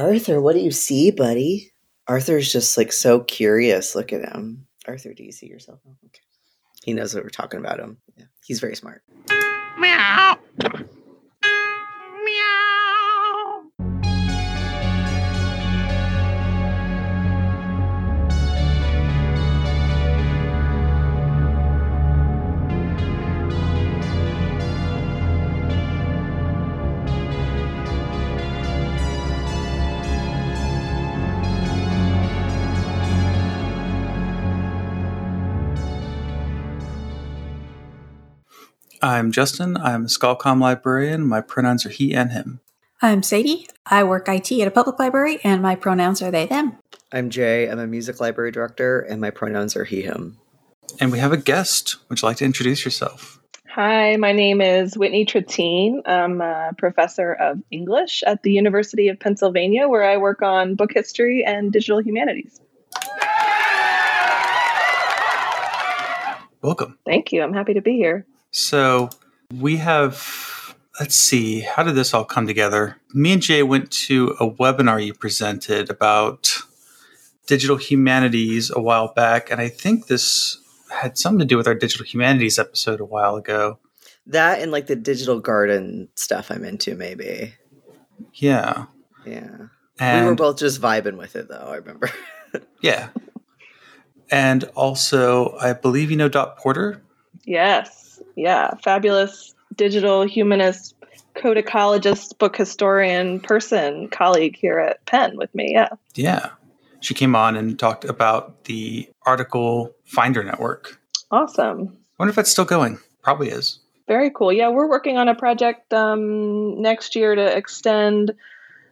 Arthur, what do you see, buddy? Arthur's just like so curious. Look at him. Arthur, do you see yourself? Okay. He knows that we're talking about him. Yeah. He's very smart. Meow. I'm Justin. I'm a Skullcom librarian. My pronouns are he and him. I'm Sadie. I work IT at a public library, and my pronouns are they, them. I'm Jay. I'm a music library director, and my pronouns are he, him. And we have a guest. Would you like to introduce yourself? Hi, my name is Whitney Trettien. I'm a professor of English at the University of Pennsylvania, where I work on book history and digital humanities. Welcome. Thank you. I'm happy to be here. So we have, let's see, how did this all come together? Me and Jay went to a webinar you presented about digital humanities a while back, and I think this had something to do with our digital humanities episode a while ago. That and like the digital garden stuff I'm into, maybe. Yeah. Yeah. And we were both just vibing with it, though, I remember. yeah. And also, I believe you know Dot Porter. Yes. Yeah. Fabulous digital humanist, codicologist, book historian person, colleague here at Penn with me. Yeah. Yeah. She came on and talked about the article Finder Network. Awesome. I wonder if that's still going. Probably is. Very cool. Yeah, we're working on a project um, next year to extend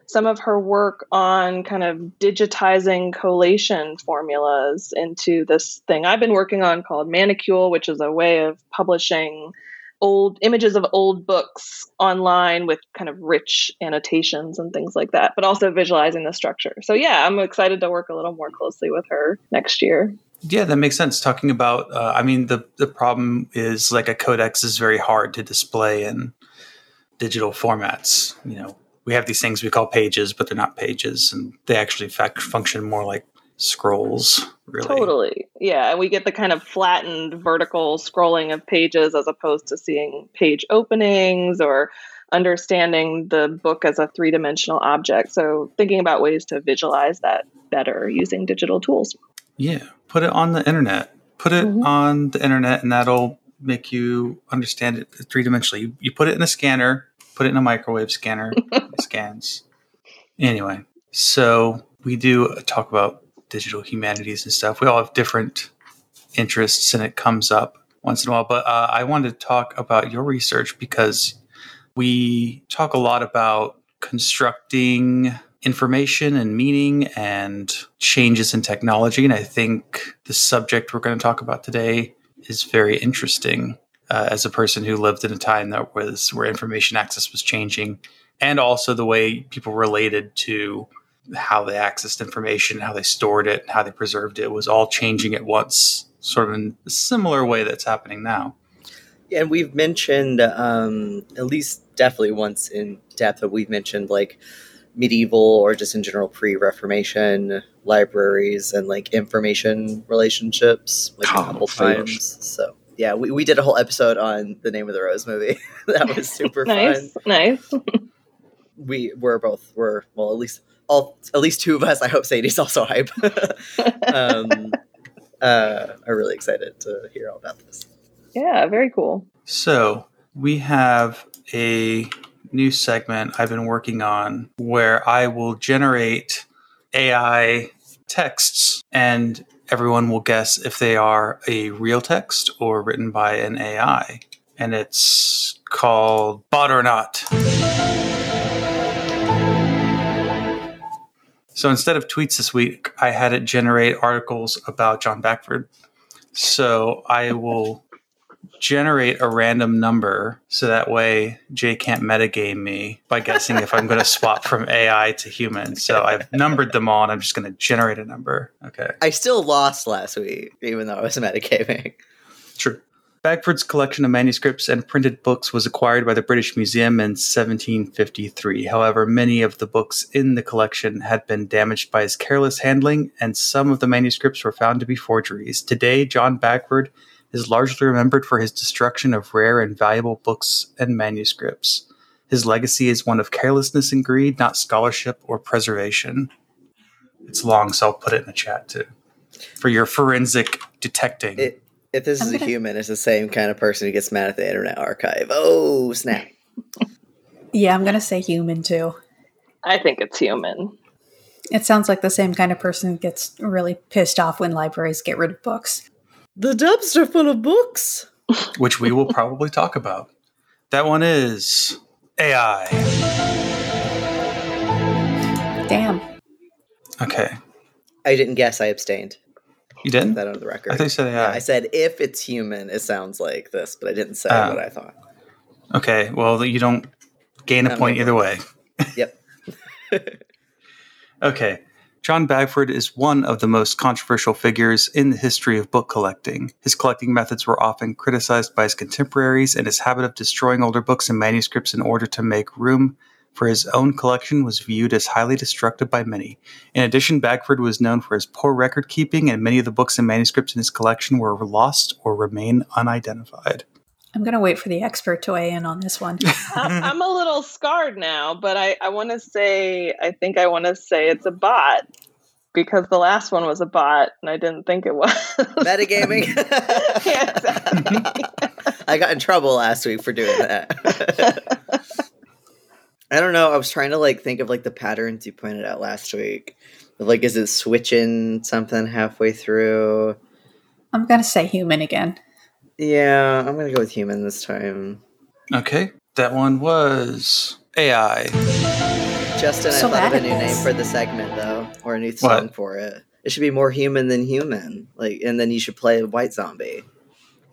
some of her work on kind of digitizing collation formulas into this thing I've been working on called Manicule, which is a way of publishing old images of old books online with kind of rich annotations and things like that, but also visualizing the structure. So yeah, I'm excited to work a little more closely with her next year. Yeah, that makes sense. Talking about, uh, I mean, the the problem is like a codex is very hard to display in digital formats. You know, we have these things we call pages, but they're not pages, and they actually fact function more like scrolls. Really, Totally. Yeah. And we get the kind of flattened vertical scrolling of pages as opposed to seeing page openings or understanding the book as a three dimensional object. So, thinking about ways to visualize that better using digital tools. Yeah, put it on the internet. Put it Mhm. on the internet, and that'll make you understand it three dimensionally. You, you put it in a scanner, put it in a microwave scanner, scans. Anyway, so we do talk about digital humanities and stuff. We all have different interests, and it comes up once in a while. But uh, I wanted to talk about your research because we talk a lot about constructing information and meaning and changes in technology. And I think the subject we're going to talk about today is very interesting uh, as a person who lived in a time that was where information access was changing and also the way people related to how they accessed information, how they stored it, how they preserved it was all changing at once, sort of in a similar way that's happening now. and we've mentioned, um, at least definitely once in depth, but we've mentioned like medieval or just in general pre Reformation libraries and like information relationships like a Oh, couple times. So, yeah, we, we did a whole episode on the name of the Rose movie. that was super fun. Nice. Nice. we were both were well at least all at least two of us i hope sadie's also hype um uh are really excited to hear all about this yeah. Very cool. So we have a new segment I've been working on where I will generate AI texts and everyone will guess if they are a real text or written by an AI. And it's called Bot or Not. So instead of tweets this week, I had it generate articles about John Bagford. So I will generate a random number so that way Jay can't metagame me by guessing if I'm going to swap from AI to human. So I've numbered them all and I'm just going to generate a number. Okay. i still lost last week even though i was metagaming True. Bagford's collection of manuscripts and printed books was acquired by the British Museum in 1753. However, many of the books in the collection had been damaged by his careless handling, and some of the manuscripts were found to be forgeries. Today, John Bagford is largely remembered for his destruction of rare and valuable books and manuscripts. His legacy is one of carelessness and greed, not scholarship or preservation. It's long, so I'll put it in the chat too. For your forensic detecting. It, if this I'm is a gonna- human, it's the same kind of person who gets mad at the Internet Archive. Oh, snap. Yeah, I'm going to say human too. I think it's human. It sounds like the same kind of person who gets really pissed off when libraries get rid of books. The dumpster full of books. which we will probably talk about. That one is AI. Damn. Okay. I didn't guess. I abstained. You didn't? that on the record. I thought you said Yeah, AI. I said if it's human, it sounds like this, but I didn't say Ah. what I thought. Okay. Well, you don't gain a Not point either way. Yep. Okay. John Bagford is one of the most controversial figures in the history of book collecting. His collecting methods were often criticized by his contemporaries, and his habit of destroying older books and manuscripts in order to make room for his own collection was viewed as highly destructive by many. In addition, Bagford was known for his poor record keeping, and many of the books and manuscripts in his collection were lost or remain unidentified. I'm going to wait for the expert to weigh in on this one. I'm, I'm a little scarred now, but I, I want to say, I think I want to say it's a bot because the last one was a bot and I didn't think it was. Metagaming. Yeah, exactly. I got in trouble last week for doing that. I don't know. I was trying to like think of like the patterns you pointed out last week. Like, is it switching something halfway through? I'm going to say human again. Yeah, I'm gonna go with human this time. Okay. That one was AI. Justin, So I thought of a new this. name for the segment though, or a new What? song for it. It should be more human than human. Like, and then you should play a White Zombie.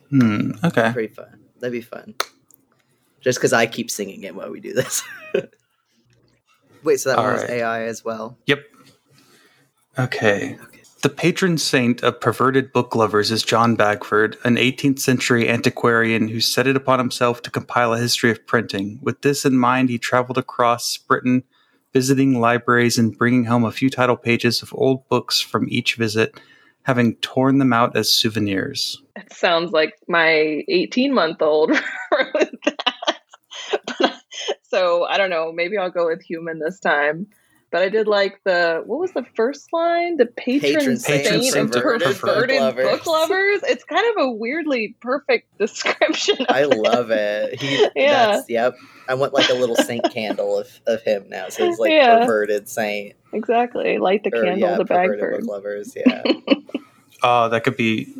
Hmm. Okay. Pretty fun. That'd be fun. Just because I keep singing it while we do this. Wait, so that All one was. AI as well. Yep. Okay. The patron saint of perverted book lovers is John Bagford, an 18th century antiquarian who set it upon himself to compile a history of printing. With this in mind, he traveled across Britain, visiting libraries and bringing home a few title pages of old books from each visit, having torn them out as souvenirs. It sounds like my 18 month old wrote that. So I don't know. Maybe I'll go with human this time. But I did like the what was the first line? The patron, Patron saint, saint of of perverted, perverted book lovers. book lovers. It's kind of a weirdly perfect description. Of I it. love it. He, Yeah. That's, yep. I want like a little saint candle of, of him now. So he's like Yeah. perverted saint. exactly. Light the Or, candle yeah, to perverted Bagford. book lovers. Yeah. Oh, that could be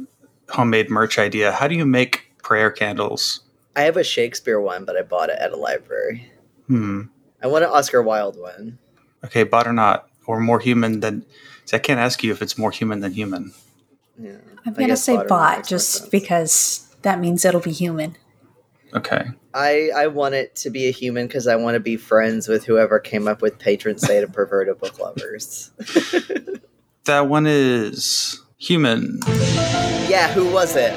homemade merch idea. How do you make prayer candles? I have a Shakespeare one, but I bought it at a library. Hmm. I want an Oscar Wilde one. Okay, bot or not, or more human than. See, I can't ask you if it's more human than human. Yeah. I'm going to say bot bot just sense. because that means it'll be human. Okay. I, I want it to be a human because I want to be friends with whoever came up with patron saint of perverted book lovers. That one is human. yeah, who was it?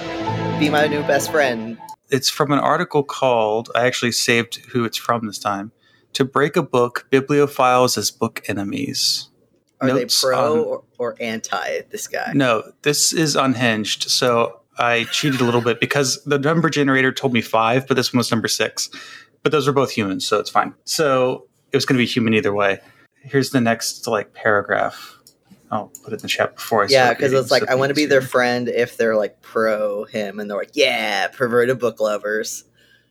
Be my new best friend. It's from an article called, I actually saved who it's from this time. To break a book, bibliophiles as book enemies. Are Notes they pro on- or, or anti this guy? No, this is unhinged. So I cheated a little bit because the number generator told me five, but this one was number six. But those are both humans, so it's fine. So it was going to be human either way. Here's the next like paragraph. I'll put it in the chat before I Yeah, because it's like I want to be their friend if they're like pro him, and they're like, yeah, perverted book lovers.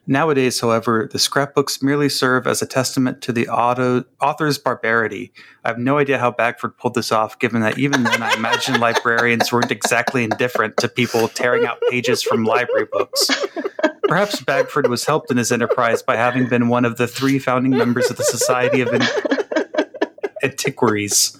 Nowadays, however, the scrapbooks merely serve as a testament to the auto, author's barbarity. I have no idea how Bagford pulled this off, given that even then I imagine librarians weren't exactly indifferent to people tearing out pages from library books. Perhaps Bagford was helped in his enterprise by having been one of the three founding members of the Society of Antiquaries.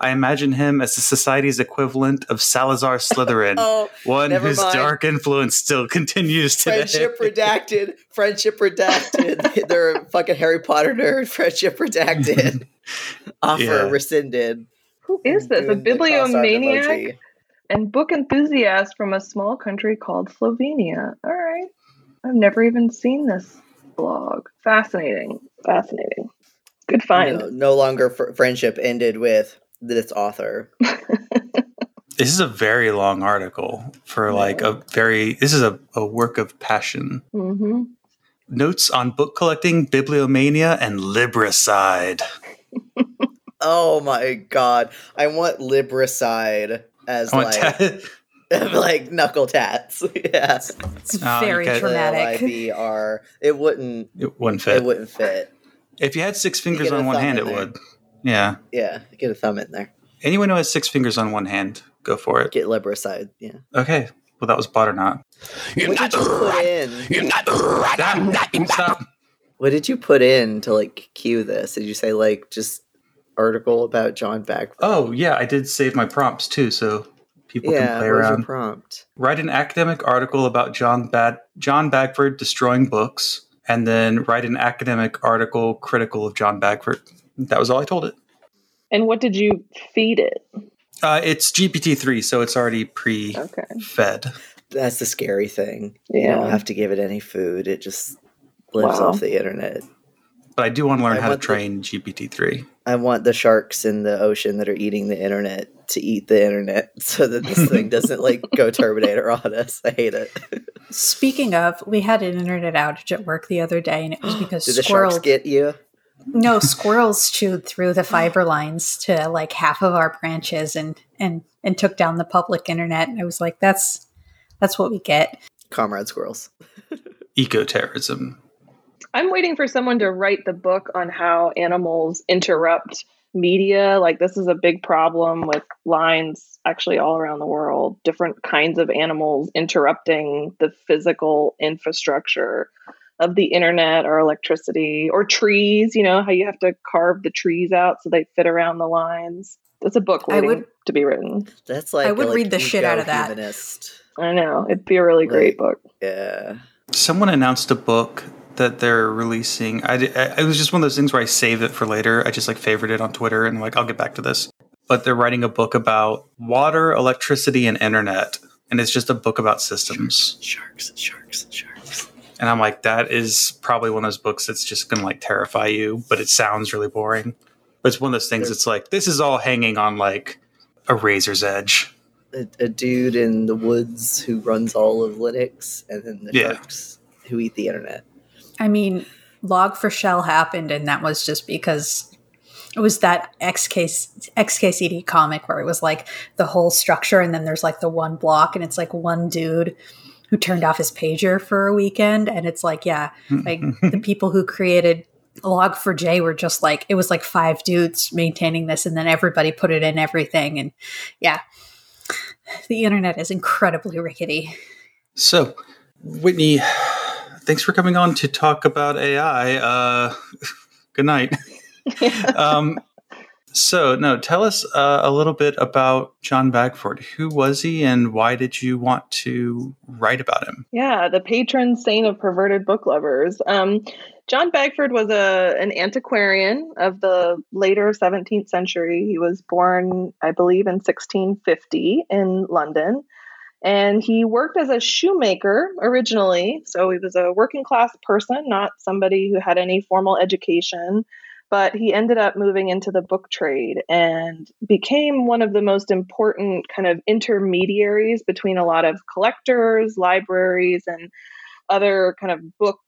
I imagine him as the society's equivalent of Salazar Slytherin, Oh, one whose mind. dark influence still continues today. friendship redacted. Friendship redacted. they're a fucking Harry Potter nerd. Friendship redacted. Offer Yeah. rescinded. Who is this? A Doing the bibliomaniac? and book enthusiast from a small country called Slovenia. All right. I've never even seen this blog. Fascinating. Fascinating. Good find. No, no longer fr- friendship ended with this author. This is a very long article for like a very. This is a, a work of passion. hmm Notes on book collecting, bibliomania, and libricide. Oh my god. I want Libricide as want like ta- like knuckle tats. yeah. It's very get- dramatic. L-I-B-R. It wouldn't it wouldn't fit. it wouldn't fit. If you had six fingers on one hand, it there. would. Yeah. Yeah. Get a thumb in there. Anyone who has six fingers on one hand, go for it. Get Libricide. Yeah. Okay. Well, that was bot or not. What did you put in? You're not right. I'm not Stop. What did you put in to like cue this? Did you say like just article about John Bagford? Oh, yeah. I did save my prompts too, so people yeah, can play what was your around. prompt? write an academic article about John Bad John Bagford destroying books, and then write an academic article critical of John Bagford. That was all I told it. And what did you feed it? Uh, it's GPT three, so it's already pre-fed. Okay. That's the scary thing. You don't have to give it any food. It just lives Wow. off the internet. But I do want to learn I how to train GPT three. I want the sharks in the ocean that are eating the internet to eat the internet so that this thing doesn't like go Terminator on us. I hate it. Speaking of, we had an internet outage at work the other day, and it was because Did the squirrels. sharks get you? No, squirrels chewed through the fiber lines to like half of our branches and and and took down the public internet. I was like, that's that's what we get. Comrade squirrels. Ecoterrorism. I'm waiting for someone to write the book on how animals interrupt media. Like, this is a big problem with lines actually all around the world, different kinds of animals interrupting the physical infrastructure of the internet or electricity or trees. You know, how you have to carve the trees out so they fit around the lines. That's a book I waiting would- to be written. That's like I would like, read the shit out of that. eco-humanist. I know. It'd be a really great book. Yeah. Someone announced a book that they're releasing. I, I, it was just one of those things where I save it for later. I just like favored it on Twitter and like I'll get back to this. But they're writing a book about water, electricity, and internet, and it's just a book about systems. Sharks, sharks, sharks. And I'm like, that is probably one of those books that's just gonna like terrify you, but it sounds really boring. But it's one of those things. It's like this is all hanging on like a razor's edge. A, a dude in the woods who runs all of Linux, and then the Yeah. sharks who eat the internet. I mean, Log4Shell happened, and that was just because it was that XK, XKCD comic where it was like the whole structure, and then there's like the one block, and it's like one dude who turned off his pager for a weekend. And it's like, yeah, like the people who created Log4j were just like, it was like five dudes maintaining this, and then everybody put it in everything. And yeah, the internet is incredibly rickety. So, Whitney, thanks for coming on to talk about AI. Uh, good night. um, so, no, tell us uh, a little bit about John Bagford. Who was he, and why did you want to write about him? Yeah, the patron saint of perverted book lovers. Um, John Bagford was a an antiquarian of the later 17th century. He was born, I believe, in 1650 in London. And he worked as a shoemaker originally. So he was a working class person, not somebody who had any formal education. But he ended up moving into the book trade and became one of the most important kind of intermediaries between a lot of collectors, libraries, and other kind of book,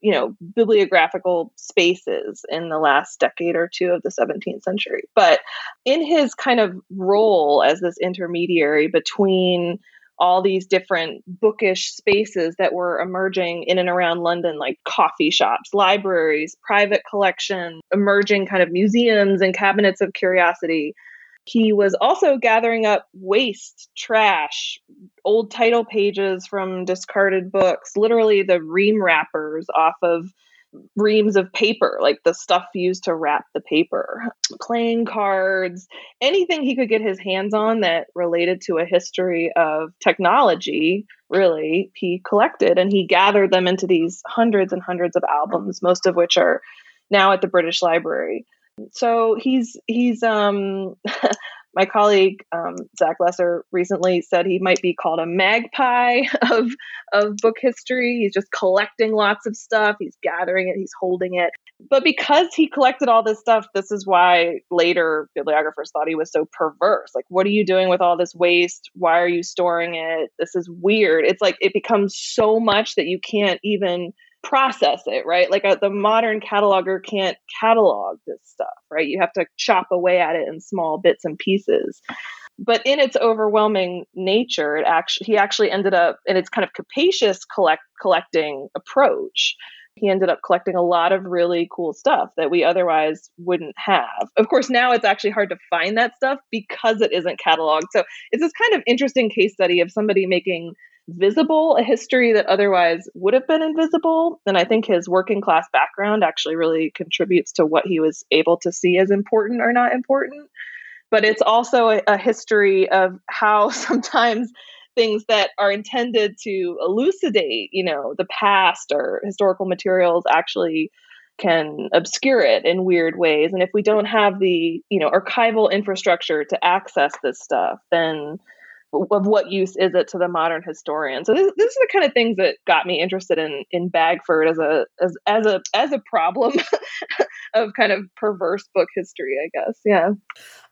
you know, bibliographical spaces in the last decade or two of the 17th century. But in his kind of role as this intermediary between all these different bookish spaces that were emerging in and around London, like coffee shops, libraries, private collection, emerging kind of museums and cabinets of curiosity. He was also gathering up waste, trash, old title pages from discarded books, literally the ream wrappers off of reams of paper, like the stuff used to wrap the paper, playing cards, anything he could get his hands on that related to a history of technology, really, he collected and he gathered them into these hundreds and hundreds of albums, most of which are now at the British Library. So he's he's um my colleague um, Zach Lesser recently said he might be called a magpie of of book history. He's just collecting lots of stuff. He's gathering it. He's holding it. But because he collected all this stuff, this is why later bibliographers thought he was so perverse. Like, what are you doing with all this waste? Why are you storing it? This is weird. It's like it becomes so much that you can't even process it, right? Like a, uh, the modern cataloger can't catalog this stuff, right? You have to chop away at it in small bits and pieces. But in its overwhelming nature, it actually he actually ended up in its kind of capacious collect collecting approach. He ended up collecting a lot of really cool stuff that we otherwise wouldn't have. Of course, now it's actually hard to find that stuff because it isn't cataloged. So it's this kind of interesting case study of somebody making visible a history that otherwise would have been invisible. And I think his working class background actually really contributes to what he was able to see as important or not important. But it's also a, a history of how sometimes things that are intended to elucidate, you know, the past or historical materials actually can obscure it in weird ways. And if we don't have the, you know, archival infrastructure to access this stuff, then of what use is it to the modern historian? So this, this is the kind of things that got me interested in in Bagford as a as as a as a problem of kind of perverse book history, I guess. Yeah.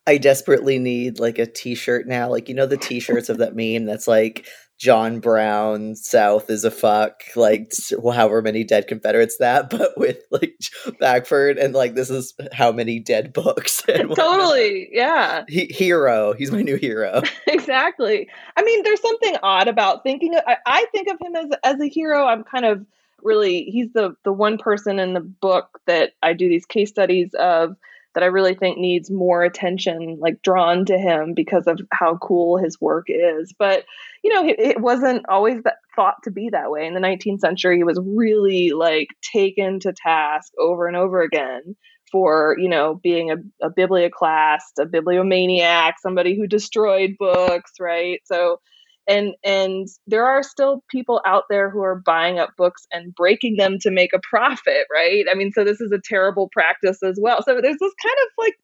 I desperately need like a t-shirt now. Like you know the t-shirts of that meme that's like John Brown South is a fuck, like however many dead Confederates that, but with like Bagford and like this is how many dead books. totally, yeah. He, hero, he's my new hero. exactly. I mean, there's something odd about thinking. Of, I, I think of him as as a hero. I'm kind of really he's the the one person in the book that I do these case studies of that I really think needs more attention, like drawn to him because of how cool his work is. But, you know, it, it wasn't always that thought to be that way. In the 19th century, he was really like taken to task over and over again for, you know, being a, a biblioclast, a bibliomaniac, somebody who destroyed books, right? So, and and there are still people out there who are buying up books and breaking them to make a profit right? I mean so this is a terrible practice as well. So there's this kind of like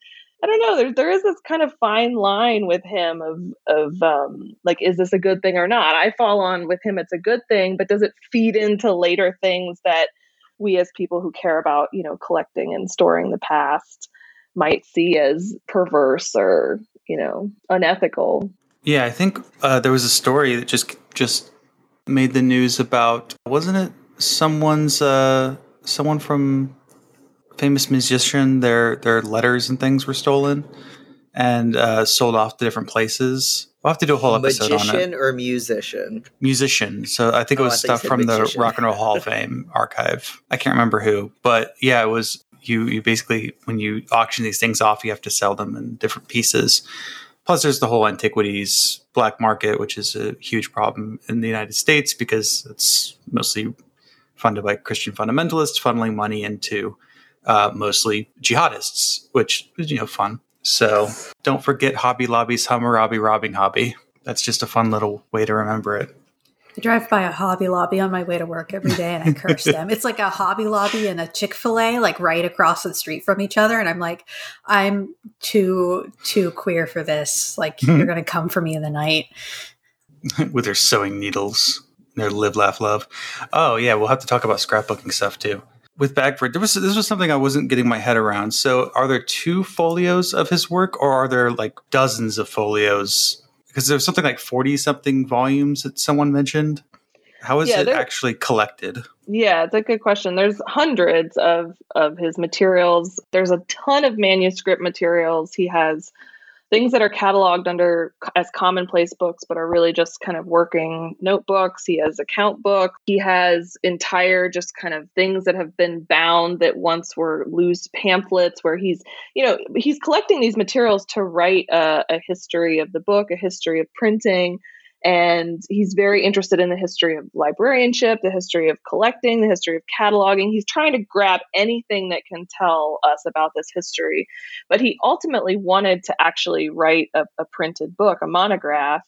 i don't know there, there is this kind of fine line with him of of um like is this a good thing or not? I fall on with him it's a good thing but does it feed into later things that we as people who care about you know collecting and storing the past might see as perverse or you know unethical yeah, I think uh, there was a story that just just made the news about wasn't it someone's uh, someone from famous musician their their letters and things were stolen and uh, sold off to different places. We'll have to do a whole episode Magician on it. or musician? Musician. So I think it Oh, was you stuff from the. Rock and Roll Hall of Fame archive. I can't remember who, but yeah, it was you. You basically when you auction these things off, you have to sell them in different pieces. Plus, there's the whole antiquities black market, which is a huge problem in the United States because it's mostly funded by Christian fundamentalists, funneling money into uh, mostly jihadists, which is you know fun. So don't forget Hobby Lobby's Hammurabi robbing hobby. That's just a fun little way to remember it. I drive by a Hobby Lobby on my way to work every day and I curse them. It's like a Hobby Lobby and a Chick fil A, like right across the street from each other. And I'm like, I'm too, too queer for this. Like, you're going to come for me in the night. with their sewing needles, their live, laugh, love. Oh yeah, we'll have to talk about scrapbooking stuff too. With Bagford, there was this was something I wasn't getting my head around. So, are there two folios of his work, or are there like dozens of folios? Because there's something like forty something volumes that someone mentioned. How is Yeah, it actually collected? Yeah, it's a good question. There's hundreds of of his materials. There's a ton of manuscript materials. He has things that are cataloged under as commonplace books but are really just kind of working notebooks. He has account book. He has entire just kind of things that have been bound that once were loose pamphlets where he's, you know, he's collecting these materials to write a, a history of the book, a history of printing and he's very interested in the history of librarianship, the history of collecting, the history of cataloging. He's trying to grab anything that can tell us about this history. But he ultimately wanted to actually write a, a printed book, a monograph.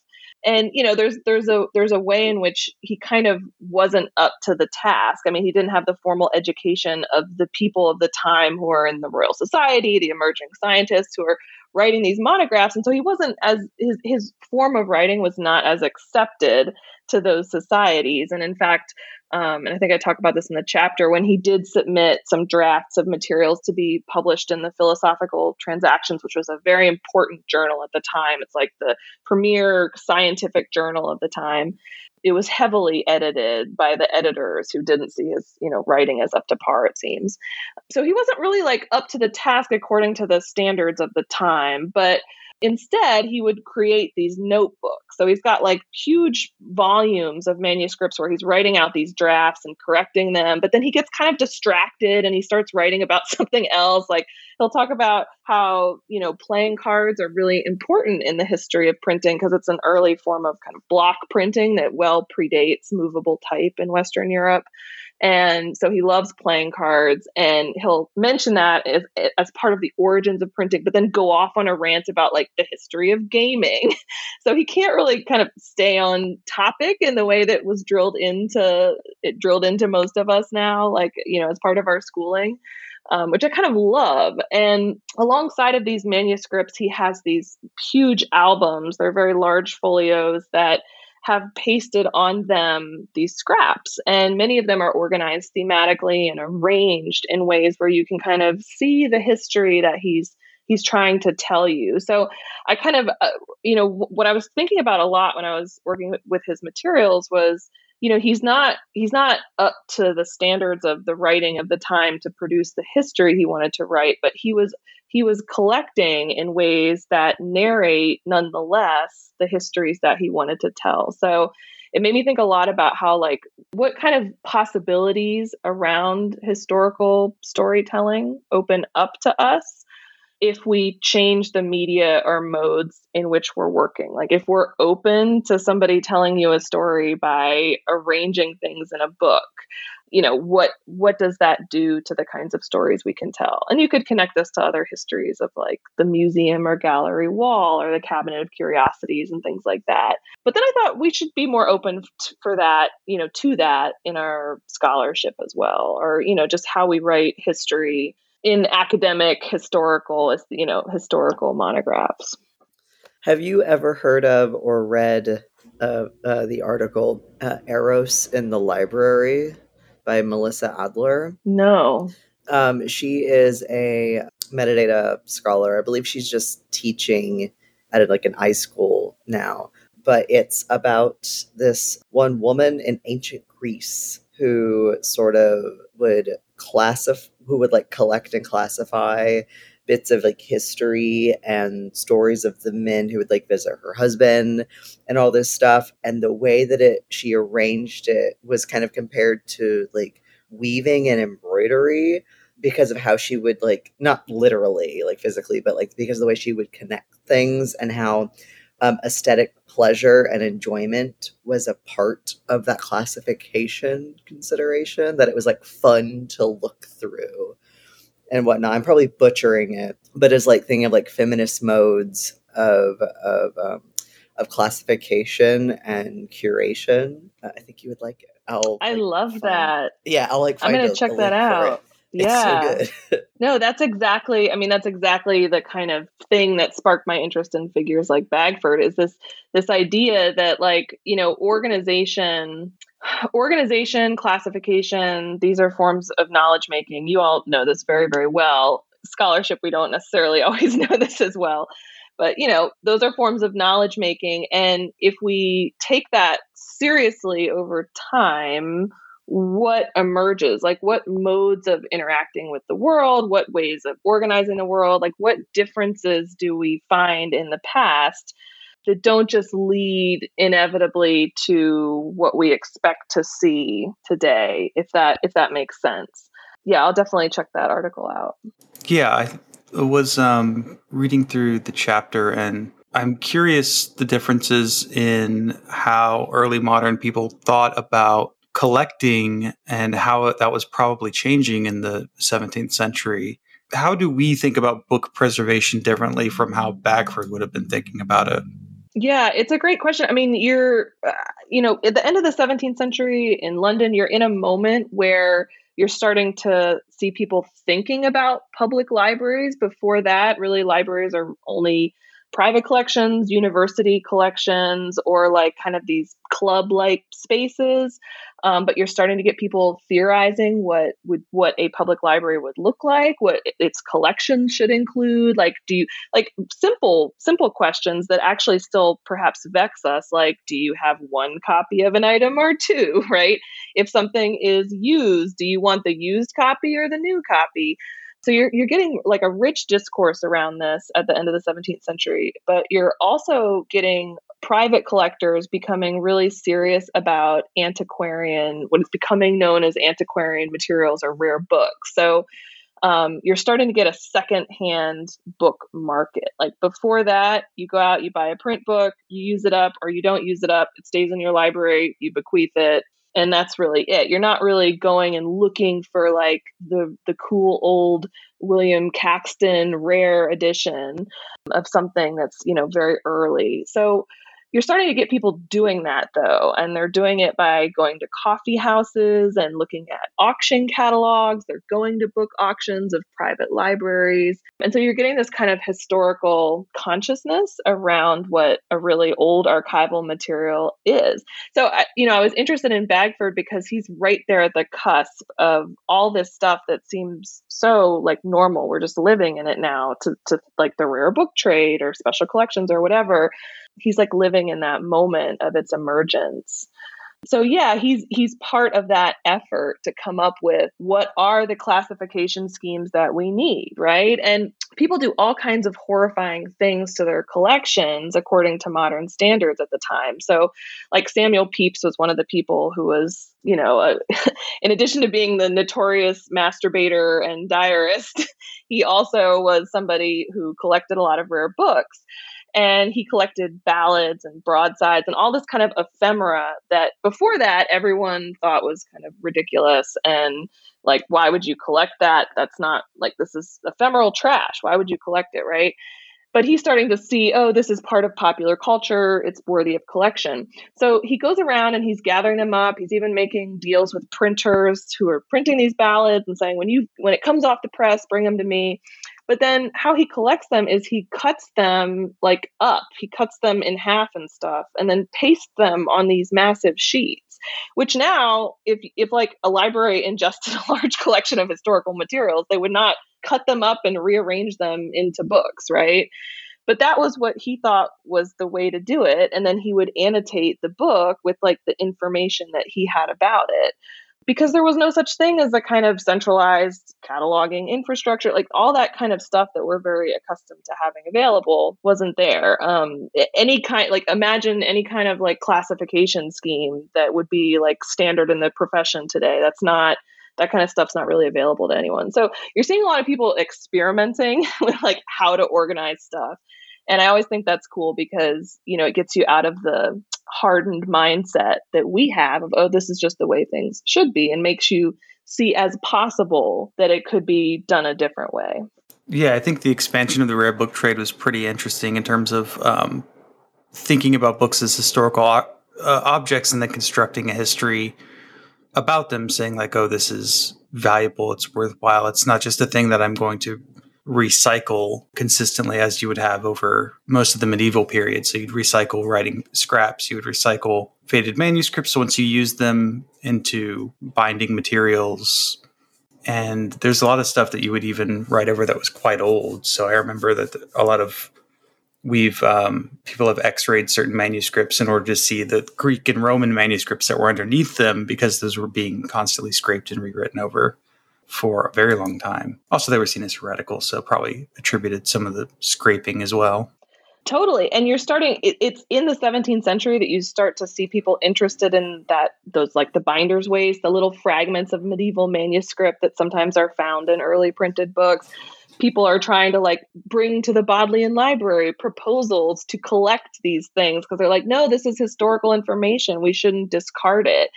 And you know, there's there's a there's a way in which he kind of wasn't up to the task. I mean, he didn't have the formal education of the people of the time who are in the Royal Society, the emerging scientists who are writing these monographs. And so he wasn't as his his form of writing was not as accepted to those societies. And in fact, um, and I think I talk about this in the chapter, when he did submit some drafts of materials to be published in the Philosophical Transactions, which was a very important journal at the time. It's like the premier scientific journal of the time. It was heavily edited by the editors who didn't see his, you know, writing as up to par, it seems. So he wasn't really like up to the task according to the standards of the time, but Instead, he would create these notebooks. So he's got like huge volumes of manuscripts where he's writing out these drafts and correcting them. But then he gets kind of distracted and he starts writing about something else. Like he'll talk about how, you know, playing cards are really important in the history of printing because it's an early form of kind of block printing that well predates movable type in Western Europe. And so he loves playing cards and he'll mention that as, as part of the origins of printing, but then go off on a rant about like the history of gaming. so he can't really kind of stay on topic in the way that was drilled into it drilled into most of us now, like, you know, as part of our schooling. Um, which I kind of love. And alongside of these manuscripts, he has these huge albums. They're very large folios that have pasted on them these scraps. And many of them are organized thematically and arranged in ways where you can kind of see the history that he's he's trying to tell you. So I kind of uh, you know what I was thinking about a lot when I was working with, with his materials was you know he's not he's not up to the standards of the writing of the time to produce the history he wanted to write but he was he was collecting in ways that narrate nonetheless the histories that he wanted to tell. So it made me think a lot about how like what kind of possibilities around historical storytelling open up to us if we change the media or modes in which we're working. Like if we're open to somebody telling you a story by arranging things in a book, you know, what what does that do to the kinds of stories we can tell? And you could connect this to other histories of like the museum or gallery wall or the cabinet of curiosities and things like that. But then I thought we should be more open t- for that, you know, to that in our scholarship as well or you know, just how we write history in academic historical you know historical monographs. Have you ever heard of or read uh, uh, the article uh, eros in the library by melissa adler? No. Um, she is a metadata scholar. I believe she's just teaching at like an high school now. But it's about this one woman in ancient greece who sort of would classify who would like collect and classify bits of like history and stories of the men who would like visit her husband and all this stuff. And the way that it she arranged it was kind of compared to like weaving and embroidery because of how she would like not literally like physically but like because of the way she would connect things and how um, aesthetic pleasure and enjoyment was a part of that classification consideration that it was like fun to look through and whatnot. I'm probably butchering it but as like thinking of like feminist modes of of um, of classification and curation. I think you would like it. I'll i like, love find, that. Yeah i'll like i'm gonna check that out yeah. So no, that's exactly I mean that's exactly the kind of thing that sparked my interest in figures like Bagford is this this idea that like, you know, organization organization, classification, these are forms of knowledge making. You all know this very very well. Scholarship we don't necessarily always know this as well. But, you know, those are forms of knowledge making and if we take that seriously over time, what emerges like what modes of interacting with the world what ways of organizing the world like what differences do we find in the past that don't just lead inevitably to what we expect to see today if that if that makes sense? Yeah i'll definitely check that article out. Yeah i was um, reading through the chapter and i'm curious the differences in how early modern people thought about collecting and how that was probably changing in the 17th century. How do we think about book preservation differently from how Bagford would have been thinking about it? Yeah, it's a great question. I mean, you're, uh, you know, at the end of the 17th century in London, you're in a moment where you're starting to see people thinking about public libraries. Before that, really, libraries are only private collections, university collections, or like kind of these club like spaces. Um, but you're starting to get people theorizing what would what a public library would look like, what its collection should include. Like, do you like simple simple questions that actually still perhaps vex us? Like, do you have one copy of an item or two? Right? If something is used, do you want the used copy or the new copy? So you're you're getting like a rich discourse around this at the end of the 17th century, but you're also getting private collectors becoming really serious about antiquarian, what is becoming known as antiquarian materials or rare books. So um, you're starting to get a second-hand book market. Like before that, you go out, you buy a print book, you use it up, or you don't use it up. It stays in your library, you bequeath it, and that's really it. You're not really going and looking for like the the cool old William Caxton rare edition of something that's, you know, very early. So you're starting to get people doing that though, and they're doing it by going to coffee houses and looking at auction catalogs. They're going to book auctions of private libraries. And so you're getting this kind of historical consciousness around what a really old archival material is. So, you know, I was interested in Bagford because he's right there at the cusp of all this stuff that seems so like normal. We're just living in it now to, to like the rare book trade or special collections or whatever he's like living in that moment of its emergence. So yeah he's he's part of that effort to come up with what are the classification schemes that we need right? And people do all kinds of horrifying things to their collections according to modern standards at the time. So like samuel pepys was one of the people who was you know uh, in addition to being the notorious masturbator and diarist he also was somebody who collected a lot of rare books and he collected ballads and broadsides and all this kind of ephemera that before that everyone thought was kind of ridiculous and like why would you collect that? That's not like this is ephemeral trash. Why would you collect it right? But he's starting to see oh this is part of popular culture. It's worthy of collection. So he goes around and he's gathering them up. He's even making deals with printers who are printing these ballads and saying when you when it comes off the press bring them to me but then how he collects them is he cuts them like up. He cuts them in half and stuff and then pastes them on these massive sheets. Which now if if like a library ingested a large collection of historical materials, they would not cut them up and rearrange them into books, right? But that was what he thought was the way to do it. And then he would annotate the book with like the information that he had about it because there was no such thing as a kind of centralized cataloging infrastructure like all that kind of stuff that we're very accustomed to having available wasn't there. Um, any kind like imagine any kind of like classification scheme that would be like standard in the profession today. That's not that kind of stuff's not really available to anyone. So you're seeing a lot of people experimenting with like how to organize stuff. And i always think that's cool because you know it gets you out of the hardened mindset that we have of, oh, this is just the way things should be, and makes you see as possible that it could be done a different way. Yeah, I think the expansion of the rare book trade was pretty interesting in terms of um, thinking about books as historical uh, objects and then constructing a history about them, saying, like, oh, this is valuable, it's worthwhile. It's not just a thing that I'm going to recycle consistently as you would have over most of the medieval period. So you'd recycle writing scraps, you would recycle faded manuscripts once you use them into binding materials. And there's a lot of stuff that you would even write over that was quite old. So I remember that a lot of we've um, people have x-rayed certain manuscripts in order to see the greek and roman manuscripts that were underneath them because those were being constantly scraped and rewritten over for a very long time. Also, they were seen as heretical, so probably attributed some of the scraping as well. Totally. And you're starting, it, it's in the 17th century that you start to see people interested in that, those like the binder's waste, the little fragments of medieval manuscript that sometimes are found in early printed books. People are trying to like bring to the Bodleian Library proposals to collect these things because they're like, no, this is historical information. We shouldn't discard it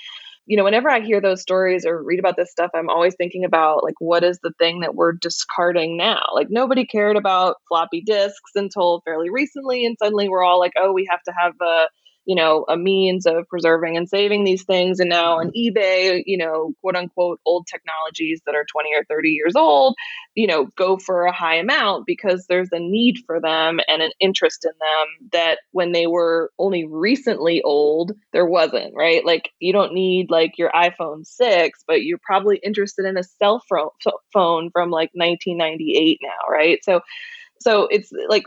you know, whenever I hear those stories or read about this stuff, I'm always thinking about like, what is the thing that we're discarding now? Like, nobody cared about floppy disks until fairly recently. And suddenly we're all like, oh, we have to have a you know, a means of preserving and saving these things. And now on mm-hmm. eBay, you know, quote unquote, old technologies that are 20 or 30 years old, you know, go for a high amount because there's a need for them and an interest in them that when they were only recently old, there wasn't, right? Like you don't need like your iPhone 6, but you're probably interested in a cell phone from like 1998 now, right? So, so it's like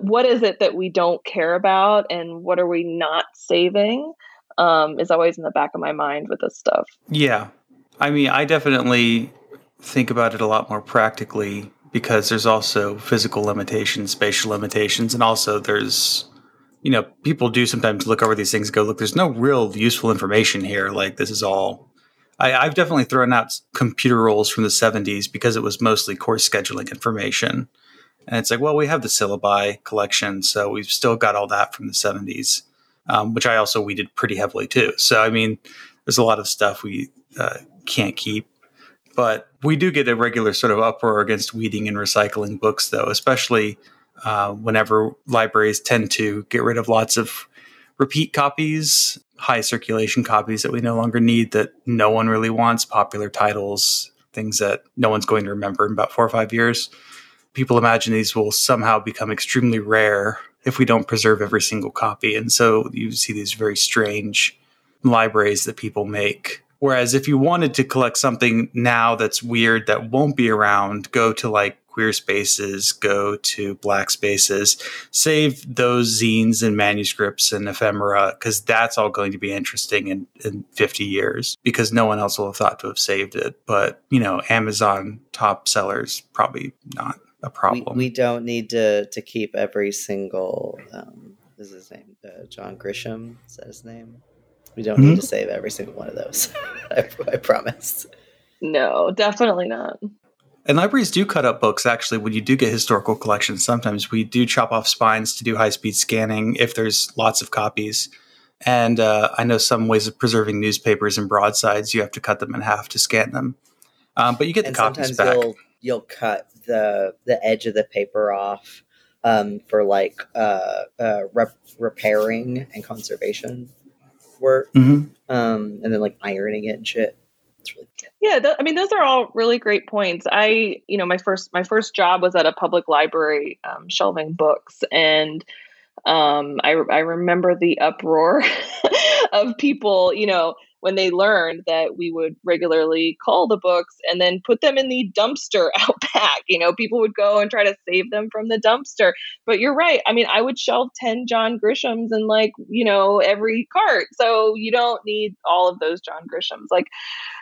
what is it that we don't care about and what are we not saving um, is always in the back of my mind with this stuff. Yeah. I mean i definitely think about it a lot more practically because there's also physical limitations spatial limitations and also there's you know people do sometimes look over these things and go look there's no real useful information here. Like this is all I, i've definitely thrown out computer roles from the 70s because it was mostly course scheduling information and it's like, well, we have the syllabi collection, so we've still got all that from the 70s, um, which I also weeded pretty heavily too. So, I mean, there's a lot of stuff we uh, can't keep. But we do get a regular sort of uproar against weeding and recycling books, though, especially uh, whenever libraries tend to get rid of lots of repeat copies, high circulation copies that we no longer need, that no one really wants, popular titles, things that no one's going to remember in about four or five years people imagine these will somehow become extremely rare if we don't preserve every single copy. And so you see these very strange libraries that people make. Whereas if you wanted to collect something now that's weird that won't be around, go to like queer spaces, go to black spaces, save those zines and manuscripts and ephemera, because that's all going to be interesting in, in 50 years because no one else will have thought to have saved it. But, you know, Amazon top sellers, probably not a problem. We, we don't need to to keep every single. Um, is his name uh, John Grisham? Is that his name? We don't mm-hmm. need to save every single one of those. I, I promise. No, definitely not. And libraries do cut up books. Actually, when you do get historical collections, sometimes we do chop off spines to do high speed scanning if there's lots of copies. And uh, I know some ways of preserving newspapers and broadsides, you have to cut them in half to scan them. Um, but you get the and copies back. You'll, you'll cut the the edge of the paper off um, for like uh, uh, rep- repairing and conservation work, mm-hmm. um, and then like ironing it and shit. Really yeah, th- I mean, those are all really great points. I, you know, my first my first job was at a public library um, shelving books, and um, I I remember the uproar of people, you know, when they learned that we would regularly call the books and then put them in the dumpster out back. You know, people would go and try to save them from the dumpster. But you're right. I mean, I would shelve 10 John Grishams in like, you know, every cart. So you don't need all of those John Grishams. Like,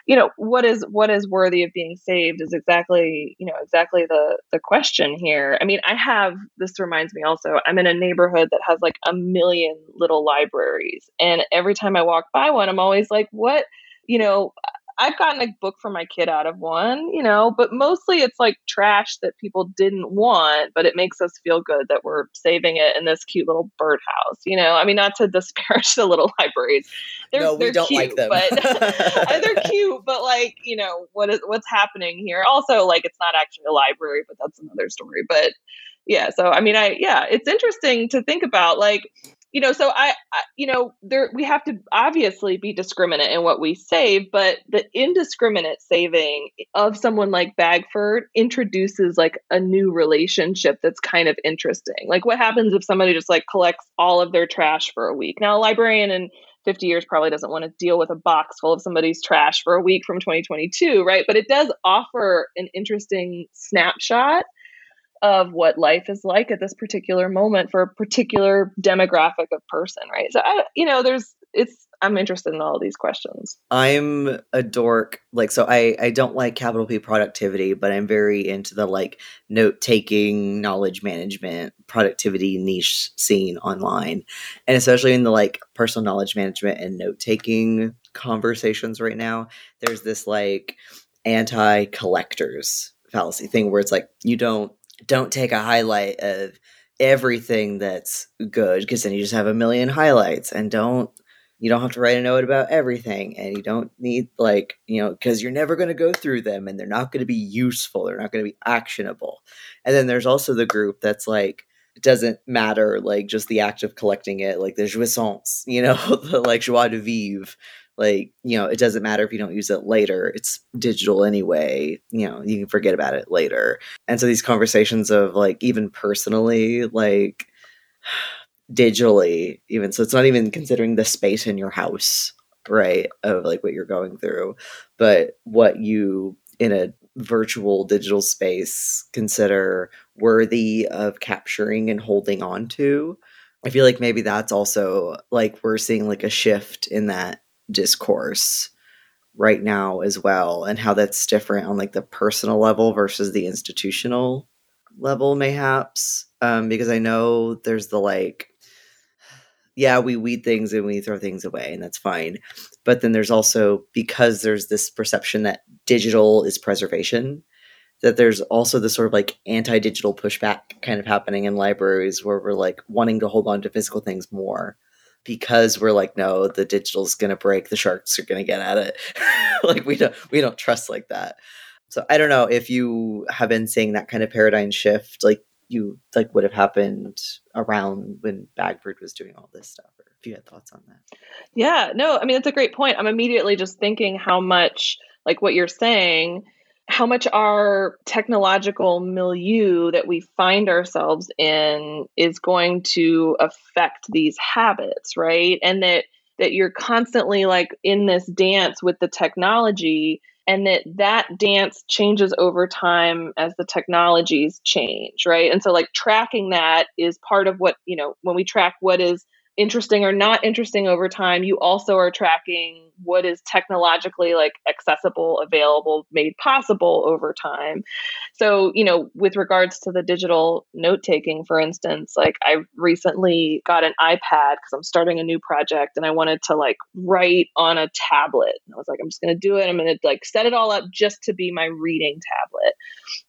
you know, what is what is worthy of being saved is exactly, you know, exactly the the question here. I mean, I have this reminds me also, I'm in a neighborhood that has like a million little libraries. And every time I walk by one, I'm always like, what, you know, I've gotten a book for my kid out of one, you know, but mostly it's like trash that people didn't want, but it makes us feel good that we're saving it in this cute little birdhouse, you know. I mean, not to disparage the little libraries. They're, no, we they're don't cute, like them. but uh, they're cute, but like, you know, what is what's happening here? Also, like it's not actually a library, but that's another story. But yeah, so I mean, I yeah, it's interesting to think about like you know so I, I, you know there we have to obviously be discriminate in what we save but the indiscriminate saving of someone like bagford introduces like a new relationship that's kind of interesting. Like what happens if somebody just like collects all of their trash for a week? Now a librarian in 50 years probably doesn't want to deal with a box full of somebody's trash for a week from 2022 right? But it does offer an interesting snapshot of what life is like at this particular moment for a particular demographic of person, right? So I, you know, there's it's I'm interested in all these questions. I'm a dork. Like so I I don't like capital P productivity, but I'm very into the like note taking, knowledge management, productivity niche scene online. And especially in the like personal knowledge management and note taking conversations right now, there's this like anti collectors fallacy thing where it's like you don't don't take a highlight of everything that's good because then you just have a million highlights and don't you don't have to write a note about everything and you don't need like you know because you're never going to go through them and they're not going to be useful they're not going to be actionable and then there's also the group that's like it doesn't matter like just the act of collecting it, like the jouissance, you know, the like joie de vivre. Like, you know, it doesn't matter if you don't use it later. It's digital anyway. You know, you can forget about it later. And so these conversations of like even personally, like digitally, even so it's not even considering the space in your house, right? Of like what you're going through, but what you in a virtual digital space consider worthy of capturing and holding on to. I feel like maybe that's also like we're seeing like a shift in that discourse right now as well and how that's different on like the personal level versus the institutional level mayhaps. Um because i know there's the like yeah we weed things and we throw things away and that's fine. But then there's also because there's this perception that digital is preservation that there's also this sort of like anti-digital pushback kind of happening in libraries where we're like wanting to hold on to physical things more because we're like no the digital's to break the sharks are to get at it. Like we don't we don't trust like that. So i don't know if you have been seeing that kind of paradigm shift like you like would have happened around when Bagford was doing all this stuff or if you had thoughts on that. Yeah no i mean that's a great point. I'm immediately just thinking how much like what you're saying how much our technological milieu that we find ourselves in is going to affect these habits right? And that that you're constantly like in this dance with the technology and that that dance changes over time as the technologies change right? And so like tracking that is part of what you know when we track what is interesting or not interesting over time you also are tracking what is technologically like accessible available made possible over time. So you know with regards to the digital note taking for instance like i recently got an ipad because i'm starting a new project and i wanted to like write on a tablet. And i was like i'm just going to do it. I'm going to like set it all up just to be my reading tablet.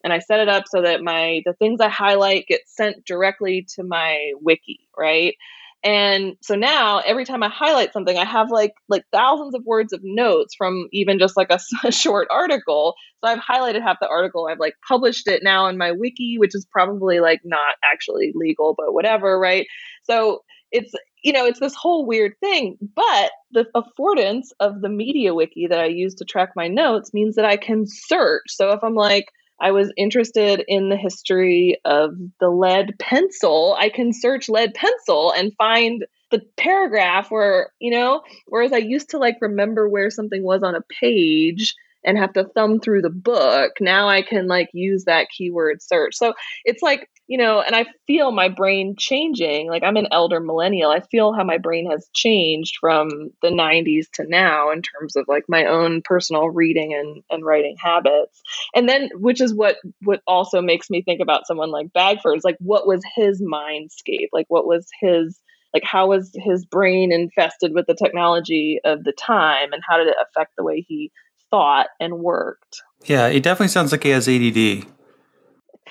And i set it up so that my the things i highlight get sent directly to my wiki right and so now every time I highlight something, I have like like thousands of words of notes from even just like a, a, short article. So I've highlighted half the article. I've like published it now in my wiki, which is probably like not actually legal, but whatever, right? So it's you know, it's this whole weird thing, but the affordance of the media wiki that I use to track my notes means that I can search. So if I'm like I was interested in the history of the lead pencil, I can search lead pencil and find the paragraph where, you know, whereas I used to like remember where something was on a page and have to thumb through the book. Now I can like use that keyword search. So it's like, you know, and I feel my brain changing. Like I'm an elder millennial. I feel how my brain has changed from the 90s to now in terms of like my own personal reading and, and writing habits. And then which is what what also makes me think about someone like Bagford is like what was his mindscape? Like what was his like how was his brain infested with the technology of the time and how did it affect the way he thought and worked. Yeah, it definitely sounds like he has ADD.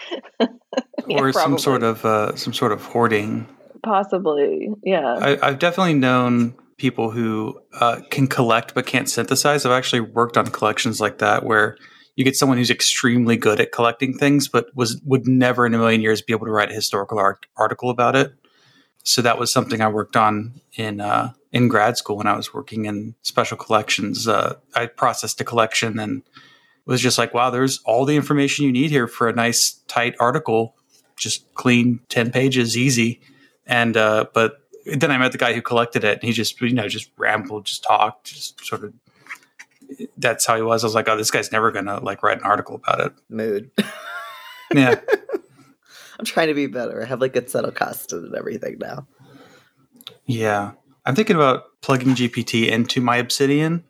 yeah, or some sort of uh, some sort of hoarding. Possibly, yeah. I, I've definitely known people who uh, can collect but can't synthesize. I've actually worked on collections like that where you get someone who's extremely good at collecting things, but was would never in a million years be able to write a historical art- article about it. So that was something I worked on in uh, in grad school when I was working in special collections. Uh, I processed a collection and was just like, wow, there's all the information you need here for a nice tight article, just clean ten pages, easy. And uh, but then I met the guy who collected it, and he just you know just rambled, just talked, just sort of. That's how he was. I was like, oh, this guy's never gonna like write an article about it. mood Yeah. i'm trying to be better i have like a good settle cost and everything now Yeah. I'm thinking about plugging GPT into my Obsidian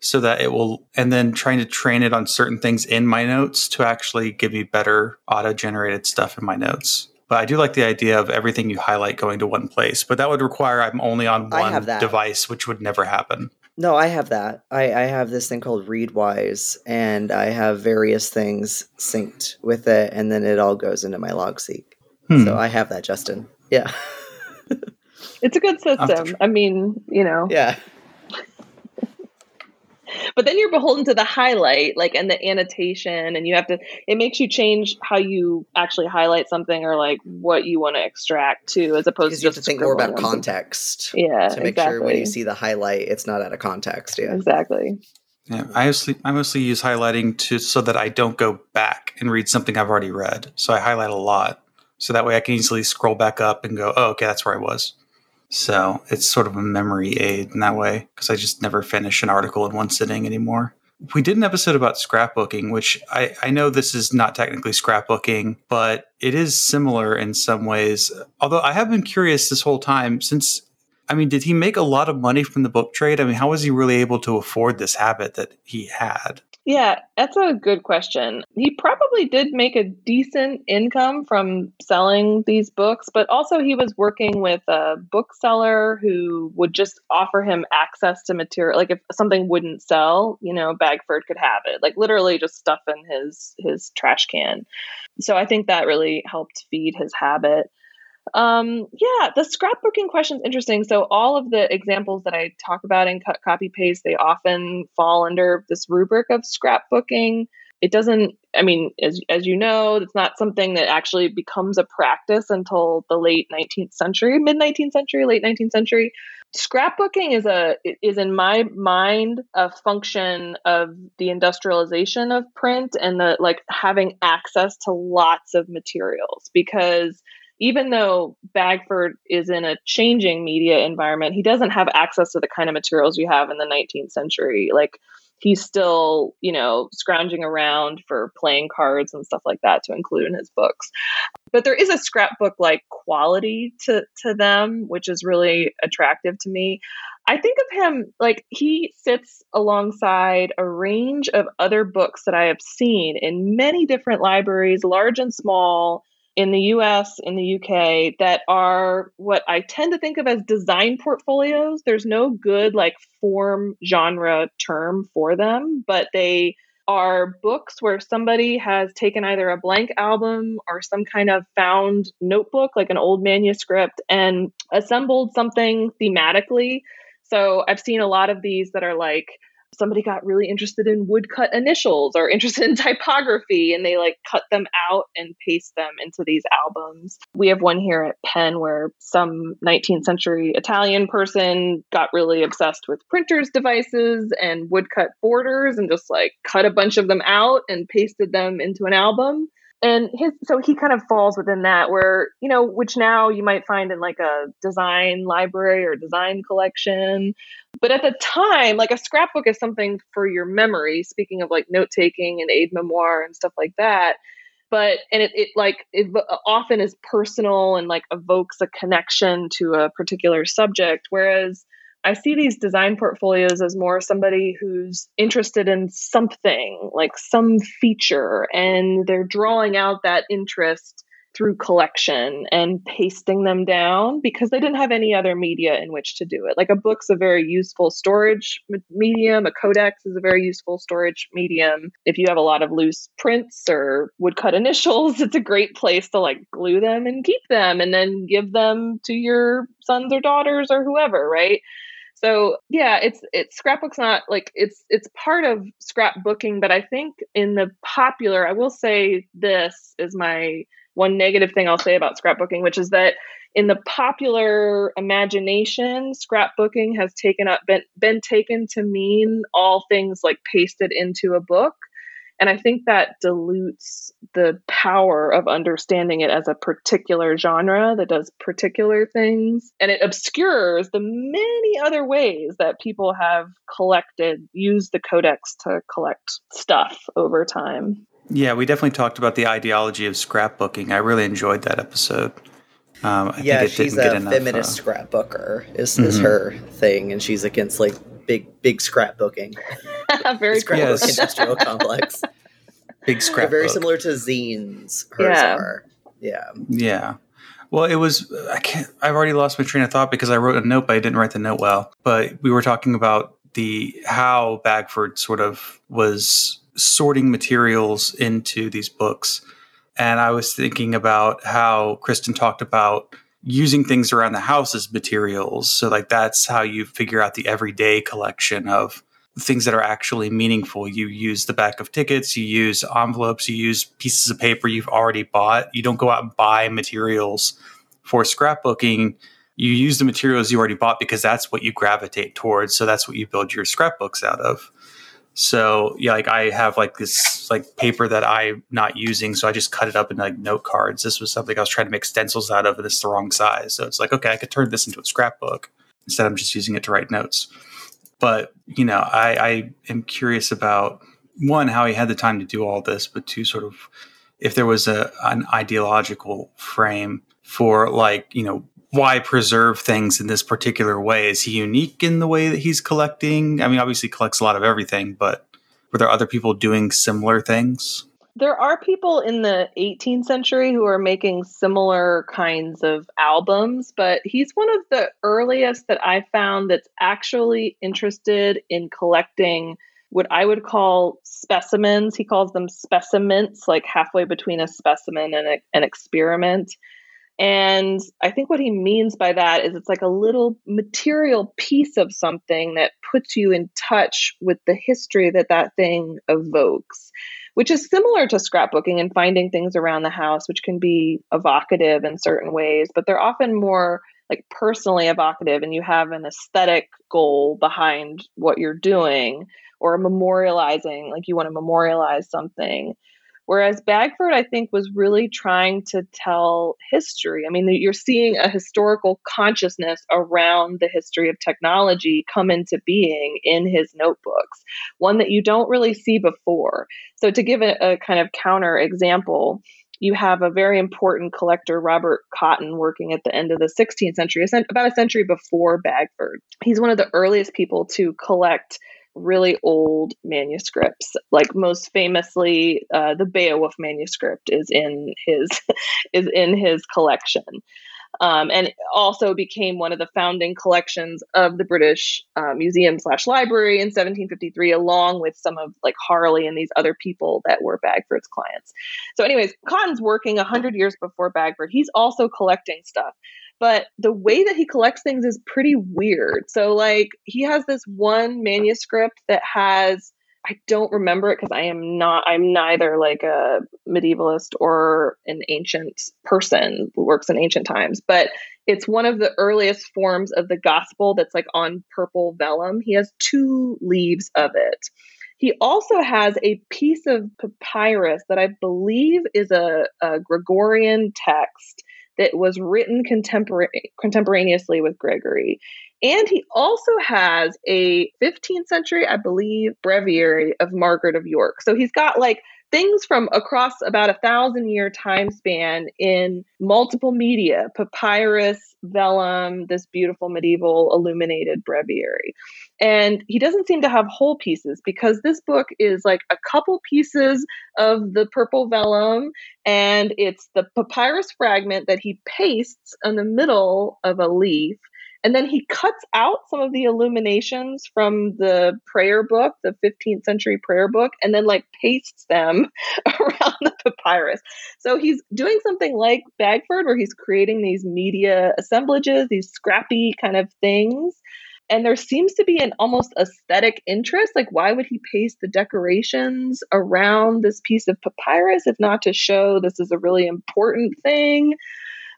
so that it will, and then trying to train it on certain things in my notes to actually give me better auto generated stuff in my notes. But I do like the idea of everything you highlight going to one place, but that would require I'm only on one device, which would never happen. No, I have that. I, I have this thing called Readwise, and I have various things synced with it, and then it all goes into my Logseq. Hmm. So I have that, Justin. Yeah, It's a good system. tr- I mean, you know, yeah. But then you're beholden to the highlight like and the annotation and you have to it makes you change how you actually highlight something or like what you want to extract to as opposed to you have just to think more about scribbling on context. yeah To make exactly. sure when you see the highlight, it's not out of context. Yeah. exactly Yeah, I mostly I mostly use highlighting to so that I don't go back and read something I've already read. So I highlight a lot, so that way I can easily scroll back up and go, "Oh, okay, that's where I was." So it's sort of a memory aid in that way because I just never finish an article in one sitting anymore. We did an episode about scrapbooking, which I, I know this is not technically scrapbooking, but it is similar in some ways. Although I have been curious this whole time since I mean, did he make a lot of money from the book trade? I mean, how was he really able to afford this habit that he had? Yeah, that's a good question. He probably did make a decent income from selling these books, but also he was working with a bookseller who would just offer him access to material. Like if something wouldn't sell, you know, Bagford could have it. Like literally just stuff in his his trash can. So I think that really helped feed his habit. Um, yeah, the scrapbooking question is interesting. So all of the examples that I talk about in cut copy paste, they often fall under this rubric of scrapbooking. It doesn't, I mean, as as you know, it's not something that actually becomes a practice until the late 19th century, mid 19th century, late 19th century. Scrapbooking is a is in my mind a function of the industrialization of print and the like having access to lots of materials because even though Bagford is in a changing media environment, he doesn't have access to the kind of materials you have in the 19th century. Like he's still, you know, scrounging around for playing cards and stuff like that to include in his books. But there is a scrapbook like quality to to them, which is really attractive to me. I think of him like he sits alongside a range of other books that I have seen in many different libraries, large and small, in the US, in the UK, that are what I tend to think of as design portfolios. There's no good like form genre term for them, but they are books where somebody has taken either a blank album or some kind of found notebook, like an old manuscript, and assembled something thematically. So I've seen a lot of these that are like, somebody got really interested in woodcut initials or interested in typography and they like cut them out and paste them into these albums. We have one here at Penn where some 19th century Italian person got really obsessed with printers devices and woodcut borders and just like cut a bunch of them out and pasted them into an album and his so he kind of falls within that where you know which now you might find in like a design library or design collection. But at the time like a scrapbook is something for your memory speaking of like note taking and aid memoir and stuff like that. But and it, it like it often is personal and like evokes a connection to a particular subject whereas I see these design portfolios as more somebody who's interested in something, like some feature, and they're drawing out that interest through collection and pasting them down because they didn't have any other media in which to do it. Like a book's a very useful storage medium, a codex is a very useful storage medium. If you have a lot of loose prints or woodcut initials, it's a great place to like glue them and keep them and then give them to your sons or daughters or whoever, right? So yeah, it's it's scrapbook's not like it's it's part of scrapbooking, but I think in the popular, I will say this is my one negative thing I'll say about scrapbooking, which is that in the popular imagination, scrapbooking has taken up been, been taken to mean all things like pasted into a book. And I think that dilutes the power of understanding it as a particular genre that does particular things. And it obscures the many other ways that people have collected, used the codex to collect stuff over time. Yeah, we definitely talked about the ideology of scrapbooking. I really enjoyed that episode. Um, I yeah, think it she's didn't get a enough, feminist uh, scrapbooker is, is Mhm. her thing, and she's against like big big scrapbooking. Very scrapbook Yes. industrial complex. big They're scrapbook. very similar to zines. Hers Yeah. are. Yeah. Yeah. Well, it was. I can't. I've already lost my train of thought because I wrote a note, but I didn't write the note well. But we were talking about the how Bagford sort of was sorting materials into these books, and I was thinking about how Kristen talked about using things around the house as materials. So, like that's how you figure out the everyday collection of things that are actually meaningful. You use the back of tickets, you use envelopes, you use pieces of paper you've already bought. You don't go out and buy materials for scrapbooking. You use the materials you already bought because that's what you gravitate towards. So that's what you build your scrapbooks out of. So yeah, like I have like this like paper that I'm not using, so I just cut it up into like note cards. This was something I was trying to make stencils out of, and it's the wrong size. So it's like, okay, I could turn this into a scrapbook instead. I'm just using it to write notes. But you know, I, I am curious about one how he had the time to do all this, but two, sort of if there was a an ideological frame for like you know why preserve things in this particular way? Is he unique in the way that he's collecting? I mean, obviously, collects a lot of everything, but were there other people doing similar things? There are people in the 18th century who are making similar kinds of albums, but he's one of the earliest that I found that's actually interested in collecting what I would call specimens. He calls them specimens, like halfway between a specimen and a, an experiment. And I think what he means by that is it's like a little material piece of something that puts you in touch with the history that that thing evokes, which is similar to scrapbooking and finding things around the house, which can be evocative in certain ways, but they're often more like personally evocative and you have an aesthetic goal behind what you're doing or memorializing, like you want to memorialize something. Whereas Bagford, I think, was really trying to tell history. I mean, you're seeing a historical consciousness around the history of technology come into being in his notebooks, one that you don't really see before. So, to give a, a kind of counter example, you have a very important collector, Robert Cotton, working at the end of the 16th century, about a century before Bagford. He's one of the earliest people to collect really old manuscripts. Like most famously, uh, the Beowulf manuscript is in his is in his collection, um, and also became one of the founding collections of the British uh, Museum slash Library in 1753, along with some of like Harley and these other people that were Bagford's clients. So, anyways, Cotton's working hundred years before Bagford. He's also collecting stuff but the way that he collects things is pretty weird. So, like, he has this one manuscript that has, I don't remember it because I am not, I'm neither like a medievalist or an ancient person who works in ancient times, but it's one of the earliest forms of the gospel that's like on purple vellum. He has two leaves of it. He also has a piece of papyrus that I believe is a, a Gregorian text that was written contempora- contemporaneously with Gregory. And he also has a 15th century, I believe, breviary of Margaret of York. So he's got like things from across about a thousand year time span in multiple media papyrus, vellum, this beautiful medieval illuminated breviary. And he doesn't seem to have whole pieces because this book is like a couple pieces of the purple vellum, and it's the papyrus fragment that he pastes in the middle of a leaf and then he cuts out some of the illuminations from the prayer book, the 15th century prayer book, and then like pastes them around the papyrus. So he's doing something like Bagford, where he's creating these media assemblages, these scrappy kind of things. And there seems to be an almost aesthetic interest. Like, why would he paste the decorations around this piece of papyrus if not to show this is a really important thing?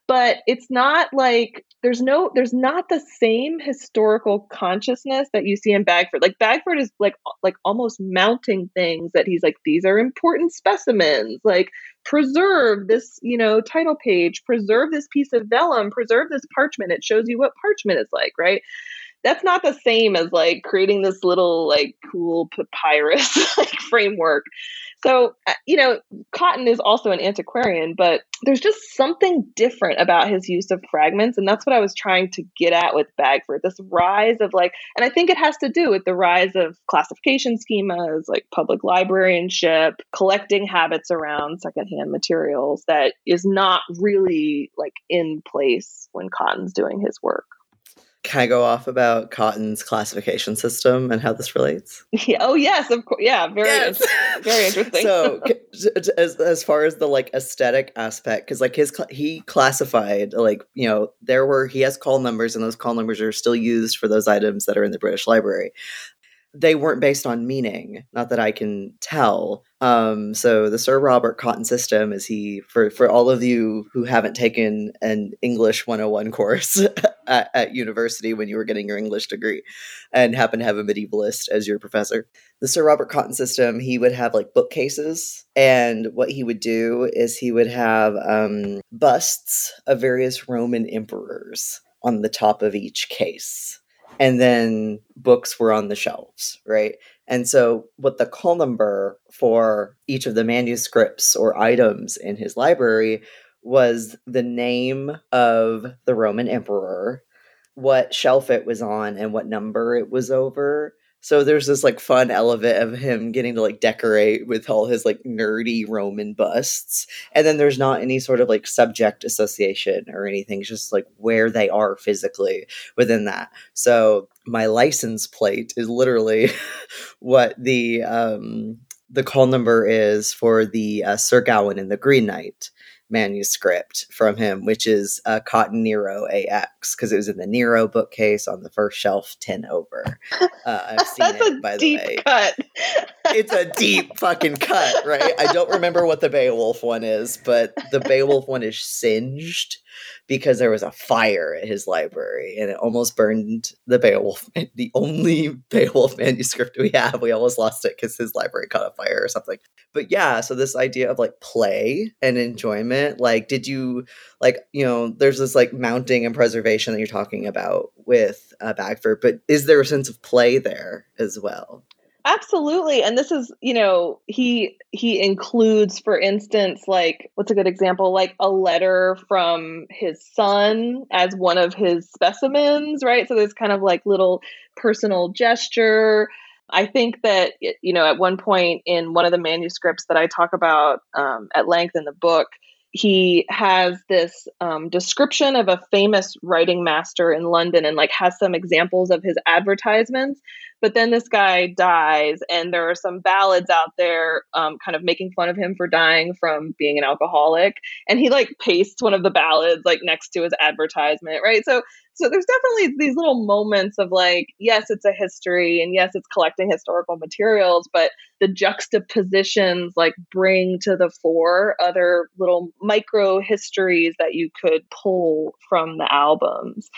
but it's not like there's no there's not the same historical consciousness that you see in Bagford. Like Bagford is like like almost mounting things that he's like these are important specimens. Like preserve this, you know, title page, preserve this piece of vellum, preserve this parchment. It shows you what parchment is like, right? That's not the same as like creating this little like cool papyrus like framework. So, uh, you know, Cotton is also an antiquarian, but there's just something different about his use of fragments. And that's what I was trying to get at with Bagford this rise of like, and I think it has to do with the rise of classification schemas, like public librarianship, collecting habits around secondhand materials that is not really like in place when Cotton's doing his work. Can I go off about Cotton's classification system and how this relates? Yeah. Oh, yes, of course. Yeah, very, yes. very interesting. so, as as far as the like aesthetic aspect, because like his he classified like you know there were he has call numbers and those call numbers are still used for those items that are in the British Library. They weren't based on meaning, not that I can tell. Um, so the Sir Robert Cotton system is he for for all of you who haven't taken an English 101 course at, at university when you were getting your English degree and happen to have a medievalist as your professor. The Sir Robert Cotton system, he would have like bookcases, and what he would do is he would have um, busts of various Roman emperors on the top of each case and then books were on the shelves, right? And so, what the call number for each of the manuscripts or items in his library was the name of the Roman emperor, what shelf it was on, and what number it was over. So there's this like fun element of him getting to like decorate with all his like nerdy Roman busts. And then there's not any sort of like subject association or anything, it's just like where they are physically within that. So my license plate is literally what the um the call number is for the uh, Sir Gawain and the Green Knight manuscript from him, which is uh, Cotton Nero AX, because it was in the Nero bookcase on the first shelf, 10 over. Uh, I've seen it, by the way. cut. It's a deep fucking cut, right? I don't remember what the Beowulf one is, but the Beowulf one is singed because there was a fire at his library and it almost burned the Beowulf, the only Beowulf manuscript we have. We almost lost it because his library caught a fire or something. But yeah, so this idea of like play and enjoyment, like, did you like, you know, there's this like mounting and preservation that you're talking about with uh, Bagford, but is there a sense of play there as well? Absolutely. And this is, you know, he he includes for instance like what's a good example like a letter from his son as one of his specimens, right? So there's kind of like little personal gesture. I think that you know at one point in one of the manuscripts that I talk about um, at length in the book, he has this um, description of a famous writing master in London and like has some examples of his advertisements. But then this guy dies, and there are some ballads out there um, kind of making fun of him for dying from being an alcoholic. And he like pastes one of the ballads like next to his advertisement, right? So so there's definitely these little moments of like yes it's a history and yes it's collecting historical materials but the juxtapositions like bring to the fore other little micro histories that you could pull from the albums.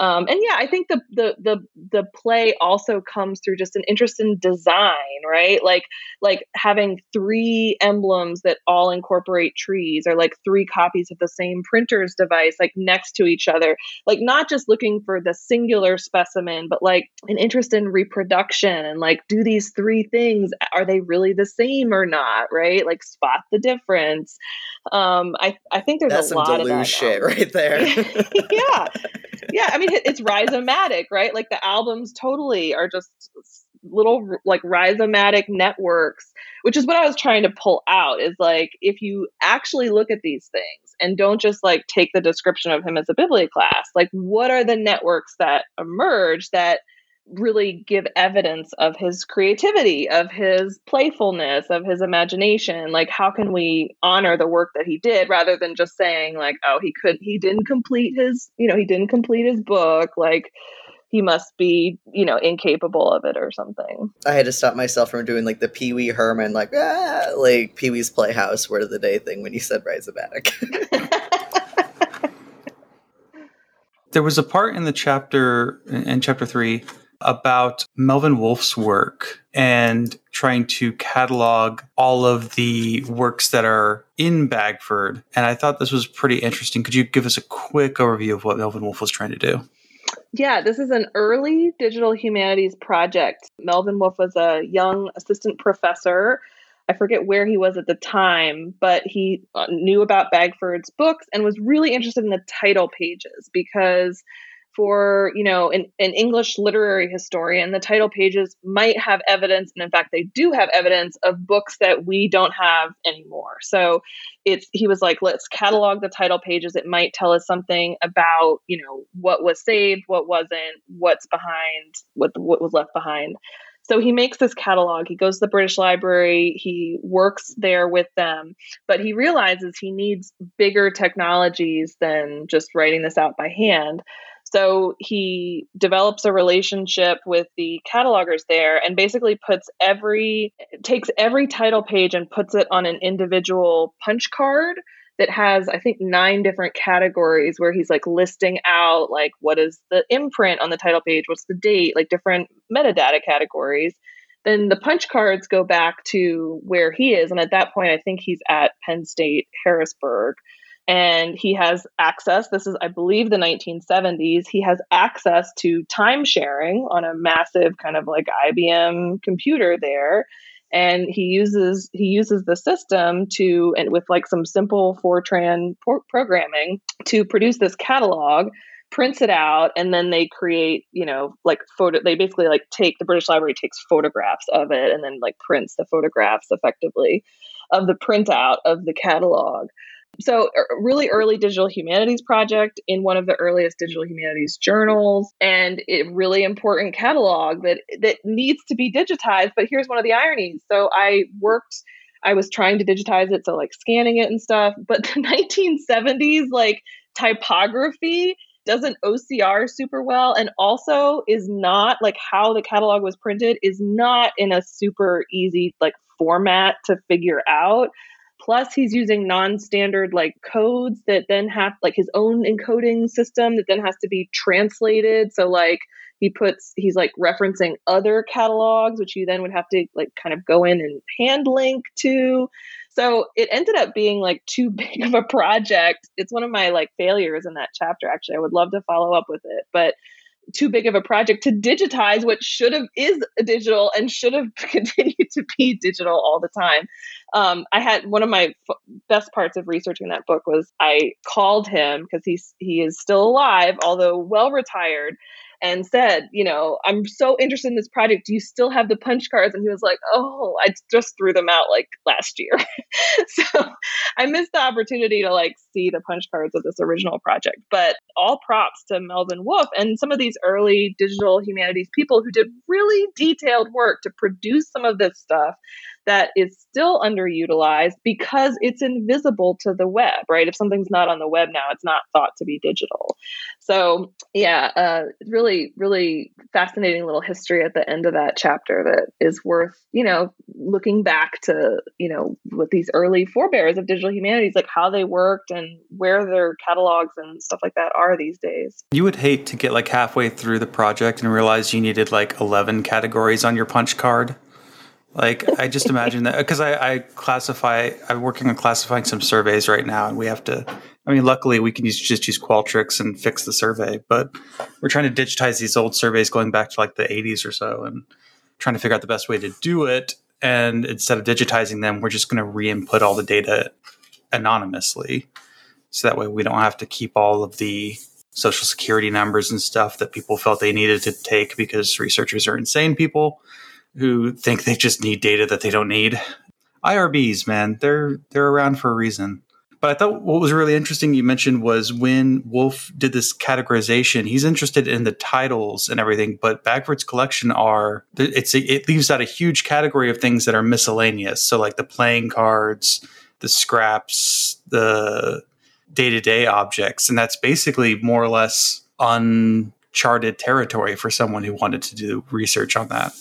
Um, and yeah i think the, the the the play also comes through just an interest in design right? Like like having three emblems that all incorporate trees or like three copies of the same printer's device like next to each other. Like not just looking for the singular specimen, but like an interest in reproduction and like, do these three things, are they really the same or not? Right? Like, spot the difference. Um, I, I think there's That's a lot of that shit now. right there. yeah. Yeah. I mean, it's rhizomatic, right? Like, the albums totally are just little like rhizomatic networks which is what i was trying to pull out is like if you actually look at these things and don't just like take the description of him as a biblioclast like what are the networks that emerge that really give evidence of his creativity of his playfulness of his imagination? Like how can we honor the work that he did rather than just saying like oh he could he didn't complete his you know he didn't complete his book. Like he must be, you know, incapable of it or something. I had to stop myself from doing like the Pee Wee Herman, like ah, like Pee Wee's Playhouse word of the day thing when you said rhizomatic. There was a part in the chapter, in chapter three, about Melvin Wolf's work and trying to catalog all of the works that are in Bagford. And I thought this was pretty interesting. Could you give us a quick overview of what Melvin Wolf was trying to do? Yeah, this is an early digital humanities project. Melvin Wolf was a young assistant professor. I forget where he was at the time, but he uh, knew about Bagford's books and was really interested in the title pages because for you know an, an english literary historian the title pages might have evidence and in fact they do have evidence of books that we don't have anymore so it's he was like let's catalog the title pages it might tell us something about you know what was saved what wasn't what's behind what what was left behind so he makes this catalog. He goes to the British Library. He works there with them, but he realizes he needs bigger technologies than just writing this out by hand. So he develops a relationship with the catalogers there and basically puts every takes every title page and puts it on an individual punch card that has I think nine different categories where he's like listing out like what is the imprint on the title page, what's the date, like different metadata categories. Then the punch cards go back to where he is and at that point I think he's at Penn State Harrisburg and he has access this is i believe the 1970s he has access to time sharing on a massive kind of like ibm computer there. And he uses he uses the system to and with like some simple fortran por- programming to produce this catalog prints it out and then they create you know like photo they basically like take the british library takes photographs of it and then like prints the photographs effectively of the printout of the catalog so, er, really early digital humanities project in one of the earliest digital humanities journals, and a really important catalog that that needs to be digitized. But here's one of the ironies. So, I worked. I was trying to digitize it, so like scanning it and stuff. But the 1970s, like typography doesn't OCR super well and also is not like how the catalog was printed is not in a super easy like format to figure out. Plus, he's using non standard like codes that then have like his own encoding system that then has to be translated. So, like, he puts, he's like referencing other catalogs, which you then would have to like kind of go in and hand link to. So it ended up being like too big of a project. It's one of my like failures in that chapter, actually. I would love to follow up with it. But too big of a project to digitize what should have is digital and should have continued to be digital all the time. Um, I had one of my f- best parts of researching that book was I called him because he's he is still alive, although well retired, and said, you know, I'm so interested in this project. Do you still have the punch cards? And he was like, oh, I just threw them out like last year. so I missed the opportunity to like see the punch cards of this original project. But all props to Melvin Wolf and some of these early digital humanities people who did really detailed work to produce some of this stuff that is still underutilized because it's invisible to the web, right? If something's not on the web now, it's not thought to be digital. So, yeah, uh, really, really fascinating little history at the end of that chapter that is worth, you know, looking back to, you know, with these early forebears of digital humanities, like how they worked and where their catalogs and stuff like that are these days. You would hate to get like halfway through the project and realize you needed like 11 categories on your punch card. Like I just imagine that because I, I, classify. I'm working on classifying some surveys right now, and we have to. I mean, luckily we can use, just use Qualtrics and fix the survey, but we're trying to digitize these old surveys going back to like the 80s or so, and trying to figure out the best way to do it. And instead of digitizing them, we're just going to re-input all the data anonymously, so that way we don't have to keep all of the social security numbers and stuff that people felt they needed to take because researchers are insane people who think they just need data that they don't need. IRBs, man, they're they're around for a reason. But I thought what was really interesting you mentioned was when Wolf did this categorization, he's interested in the titles and everything, but Bagford's collection are it's it leaves out a huge category of things that are miscellaneous. So like the playing cards, the scraps, the day-to-day objects, and that's basically more or less uncharted territory for someone who wanted to do research on that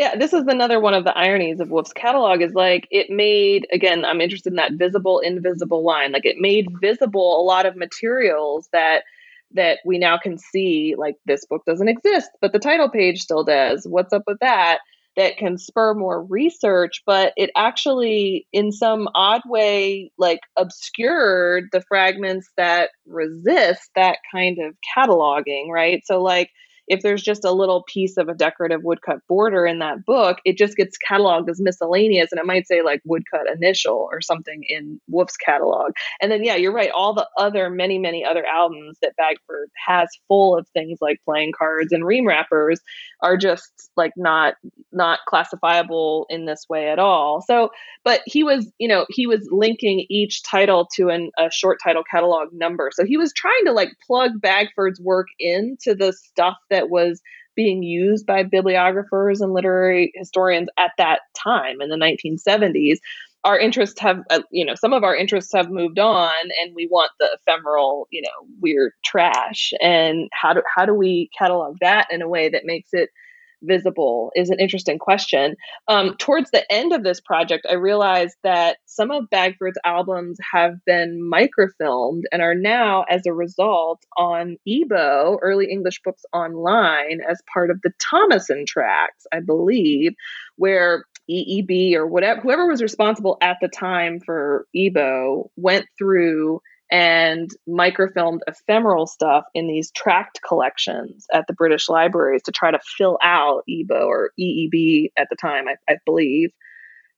yeah this is another one of the ironies of wolf's catalog is like it made again i'm interested in that visible invisible line. Like it made visible a lot of materials that that we now can see like this book doesn't exist but the title page still does. What's up with that? That can spur more research but it actually in some odd way like obscured the fragments that resist that kind of cataloging right? So like if there's just a little piece of a decorative woodcut border in that book, it just gets cataloged as miscellaneous and it might say like woodcut initial or something in Wolf's catalog. And then, yeah, you're right. All the other, many, many other albums that Bagford has full of things like playing cards and ream wrappers are just like not, not classifiable in this way at all. So, but he was, you know, he was linking each title to an, a short title catalog number. So he was trying to like plug Bagford's work into the stuff that was being used by bibliographers and literary historians at that time in the 1970s our interests have uh, you know some of our interests have moved on and we want the ephemeral you know weird trash. And how do how do we catalog that in a way that makes it visible is an interesting question. Um, towards the end of this project, I realized that some of Bagford's albums have been microfilmed and are now, as a result, on EEBO, Early English Books Online, as part of the Thomason tracts, I believe, where EEB or whatever, whoever was responsible at the time for EEBO went through and microfilmed ephemeral stuff in these tract collections at the British libraries to try to fill out EEBO or EEB at the time, I, I believe.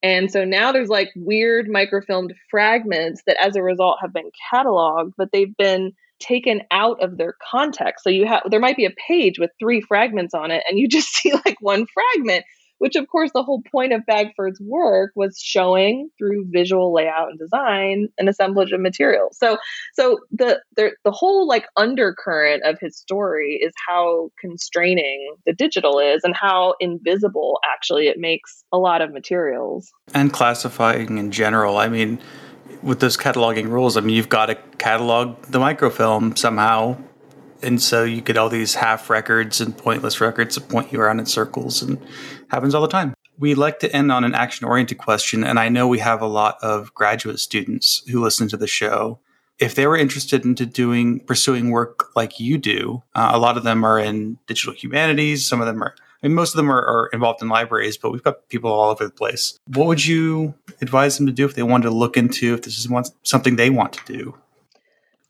And so now there's like weird microfilmed fragments that as a result have been cataloged, but they've been taken out of their context. So you have there might be a page with three fragments on it and you just see like one fragment which of course the whole point of Bagford's work was showing through visual layout and design an assemblage of materials. So so the the, the whole like undercurrent of his story is how constraining the digital is and how invisible actually it makes a lot of materials. And classifying in general. I mean, with those cataloging rules, I mean, you've got to catalog the microfilm somehow and so you get all these half records and pointless records that point you around in circles and happens all the time we like to end on an action oriented question and i know we have a lot of graduate students who listen to the show if they were interested into doing pursuing work like you do uh, a lot of them are in digital humanities some of them are I mean, most of them are, are, involved in libraries, but we've got people all over the place. What would you advise them to do if they wanted to look into if this is something they want to do?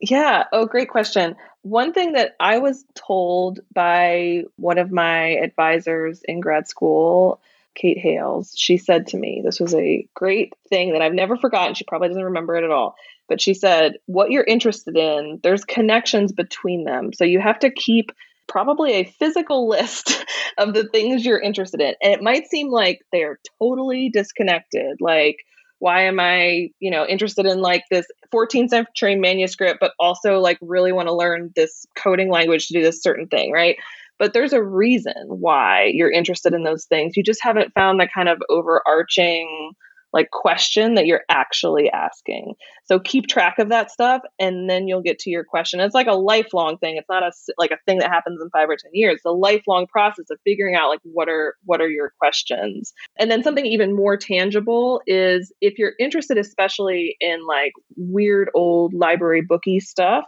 Yeah. Oh, great question. One thing that I was told by one of my advisors in grad school, Kate Hayles, she said to me, this was a great thing that I've never forgotten. She probably doesn't remember it at all. But she said, what you're interested in, there's connections between them. So you have to keep probably a physical list of the things you're interested in. And it might seem like they're totally disconnected. Like, why am i you know interested in like this 14th century manuscript but also like really want to learn this coding language to do this certain thing right? But there's a reason why you're interested in those things. You just haven't found the kind of overarching like question that you're actually asking. So keep track of that stuff and then you'll get to your question. It's like a lifelong thing. It's not a like a thing that happens in 5 or 10 years. It's a lifelong process of figuring out like what are what are your questions. And then something even more tangible is if you're interested especially in like weird old library booky stuff,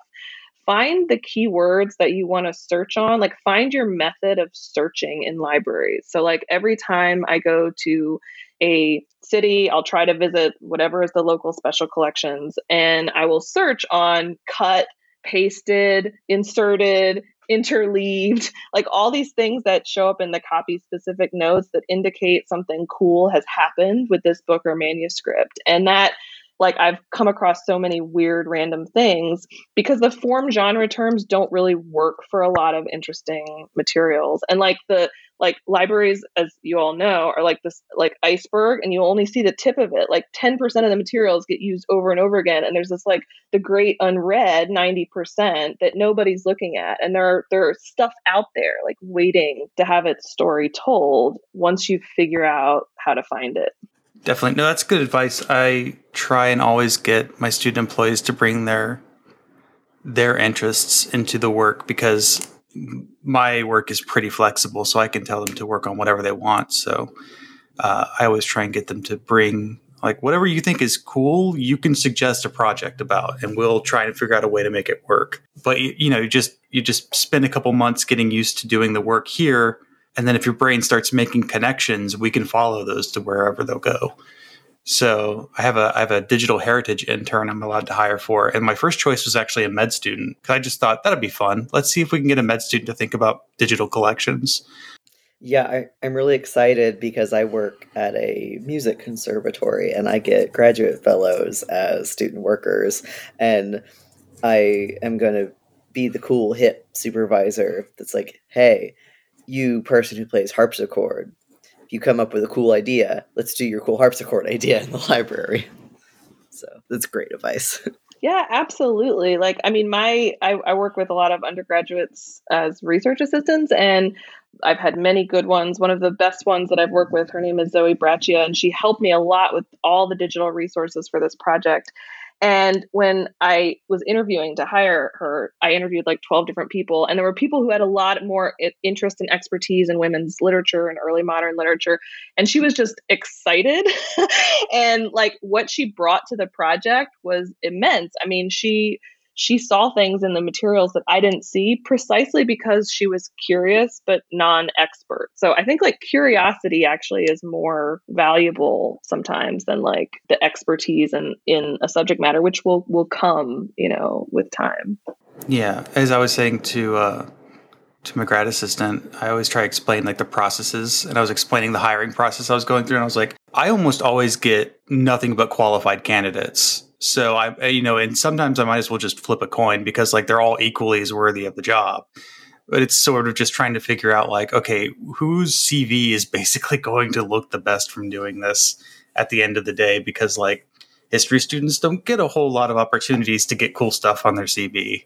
find the keywords that you want to search on like find your method of searching in libraries so like every time i go to a city. I'll try to visit whatever is the local special collections and I will search on cut, pasted, inserted, interleaved, like all these things that show up in the copy specific notes that indicate something cool has happened with this book or manuscript. And that like I've come across so many weird random things because the form genre terms don't really work for a lot of interesting materials. And like the like libraries as you all know are like this like iceberg and you only see the tip of it. Like 10% of the materials get used over and over again and there's this like the great unread 90% that nobody's looking at. And there are there's stuff out there like waiting to have its story told once you figure out how to find it. Definitely. No, that's good advice. I try and always get my student employees to bring their their interests into the work because my work is pretty flexible, so I can tell them to work on whatever they want. So uh, I always try and get them to bring like whatever you think is cool. You can suggest a project about, and we'll try and figure out a way to make it work. But you, you know, you just you just spend a couple months getting used to doing the work here and then if your brain starts making connections, we can follow those to wherever they'll go. So I have a I have a digital heritage intern I'm allowed to hire for, and my first choice was actually a med student because I just thought that'd be fun. Let's see if we can get a med student to think about digital collections. Yeah, I, am really excited because I work at a music conservatory and I get graduate fellows as student workers, and I am going to be the cool hip supervisor that's like, hey, you person who plays harpsichord, if you come up with a cool idea, let's do your cool harpsichord idea in the library. So that's great advice. Yeah, absolutely. Like, I mean, my I, I work with a lot of undergraduates as research assistants, and I've had many good ones. One of the best ones that I've worked with, her name is Zoe Braccia, and she helped me a lot with all the digital resources for this project. And when I was interviewing to hire her, I interviewed like 12 different people. And there were people who had a lot more interest and expertise in women's literature and early modern literature. And she was just excited. and like what she brought to the project was immense. I mean, she she saw things in the materials that I didn't see precisely because she was curious but non expert. So I think like curiosity actually is more valuable sometimes than like the expertise in, in a subject matter, which will, will come, you know, with time. Yeah. As I was saying to, uh, to my grad assistant, I always try to explain like the processes and I was explaining the hiring process I was going through and I was like, I almost always get nothing but qualified candidates so I, eh, you know, and sometimes I might as well just flip a coin because like they're all equally as worthy of the job. But it's sort of just trying to figure out like, okay, whose CV is basically going to look the best from doing this at the end of the day? Because like history students don't get a whole lot of opportunities to get cool stuff on their CV.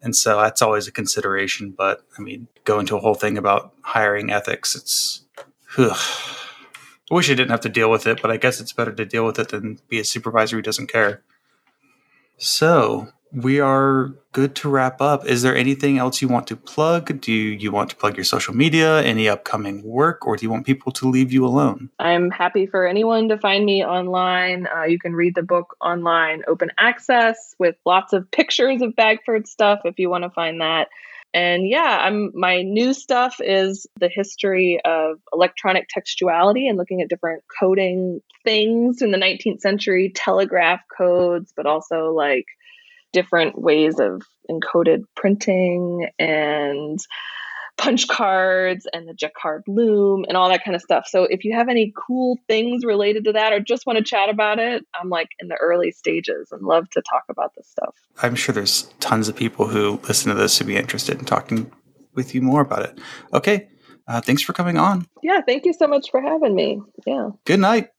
And so that's always a consideration. But I mean, go into a whole thing about hiring ethics. It's, ugh. I wish I didn't have to deal with it, but I guess it's better to deal with it than be a supervisor who doesn't care. So we are good to wrap up. Is there anything else you want to plug? Do you want to plug your social media, any upcoming work, or do you want people to leave you alone? I'm happy for anyone to find me online. Uh, you can read the book online, open access, with lots of pictures of Bagford stuff if you want to find that. And yeah, I'm my new stuff is the history of electronic textuality and looking at different coding things in the 19th century, telegraph codes, but also like different ways of encoded printing and punch cards and the Jacquard loom and all that kind of stuff. So if you have any cool things related to that or just want to chat about it, I'm like in the early stages and love to talk about this stuff. I'm sure there's tons of people who listen to this who be interested in talking with you more about it. Okay. Uh, thanks for coming on. Yeah, thank you so much for having me. Yeah. Good night.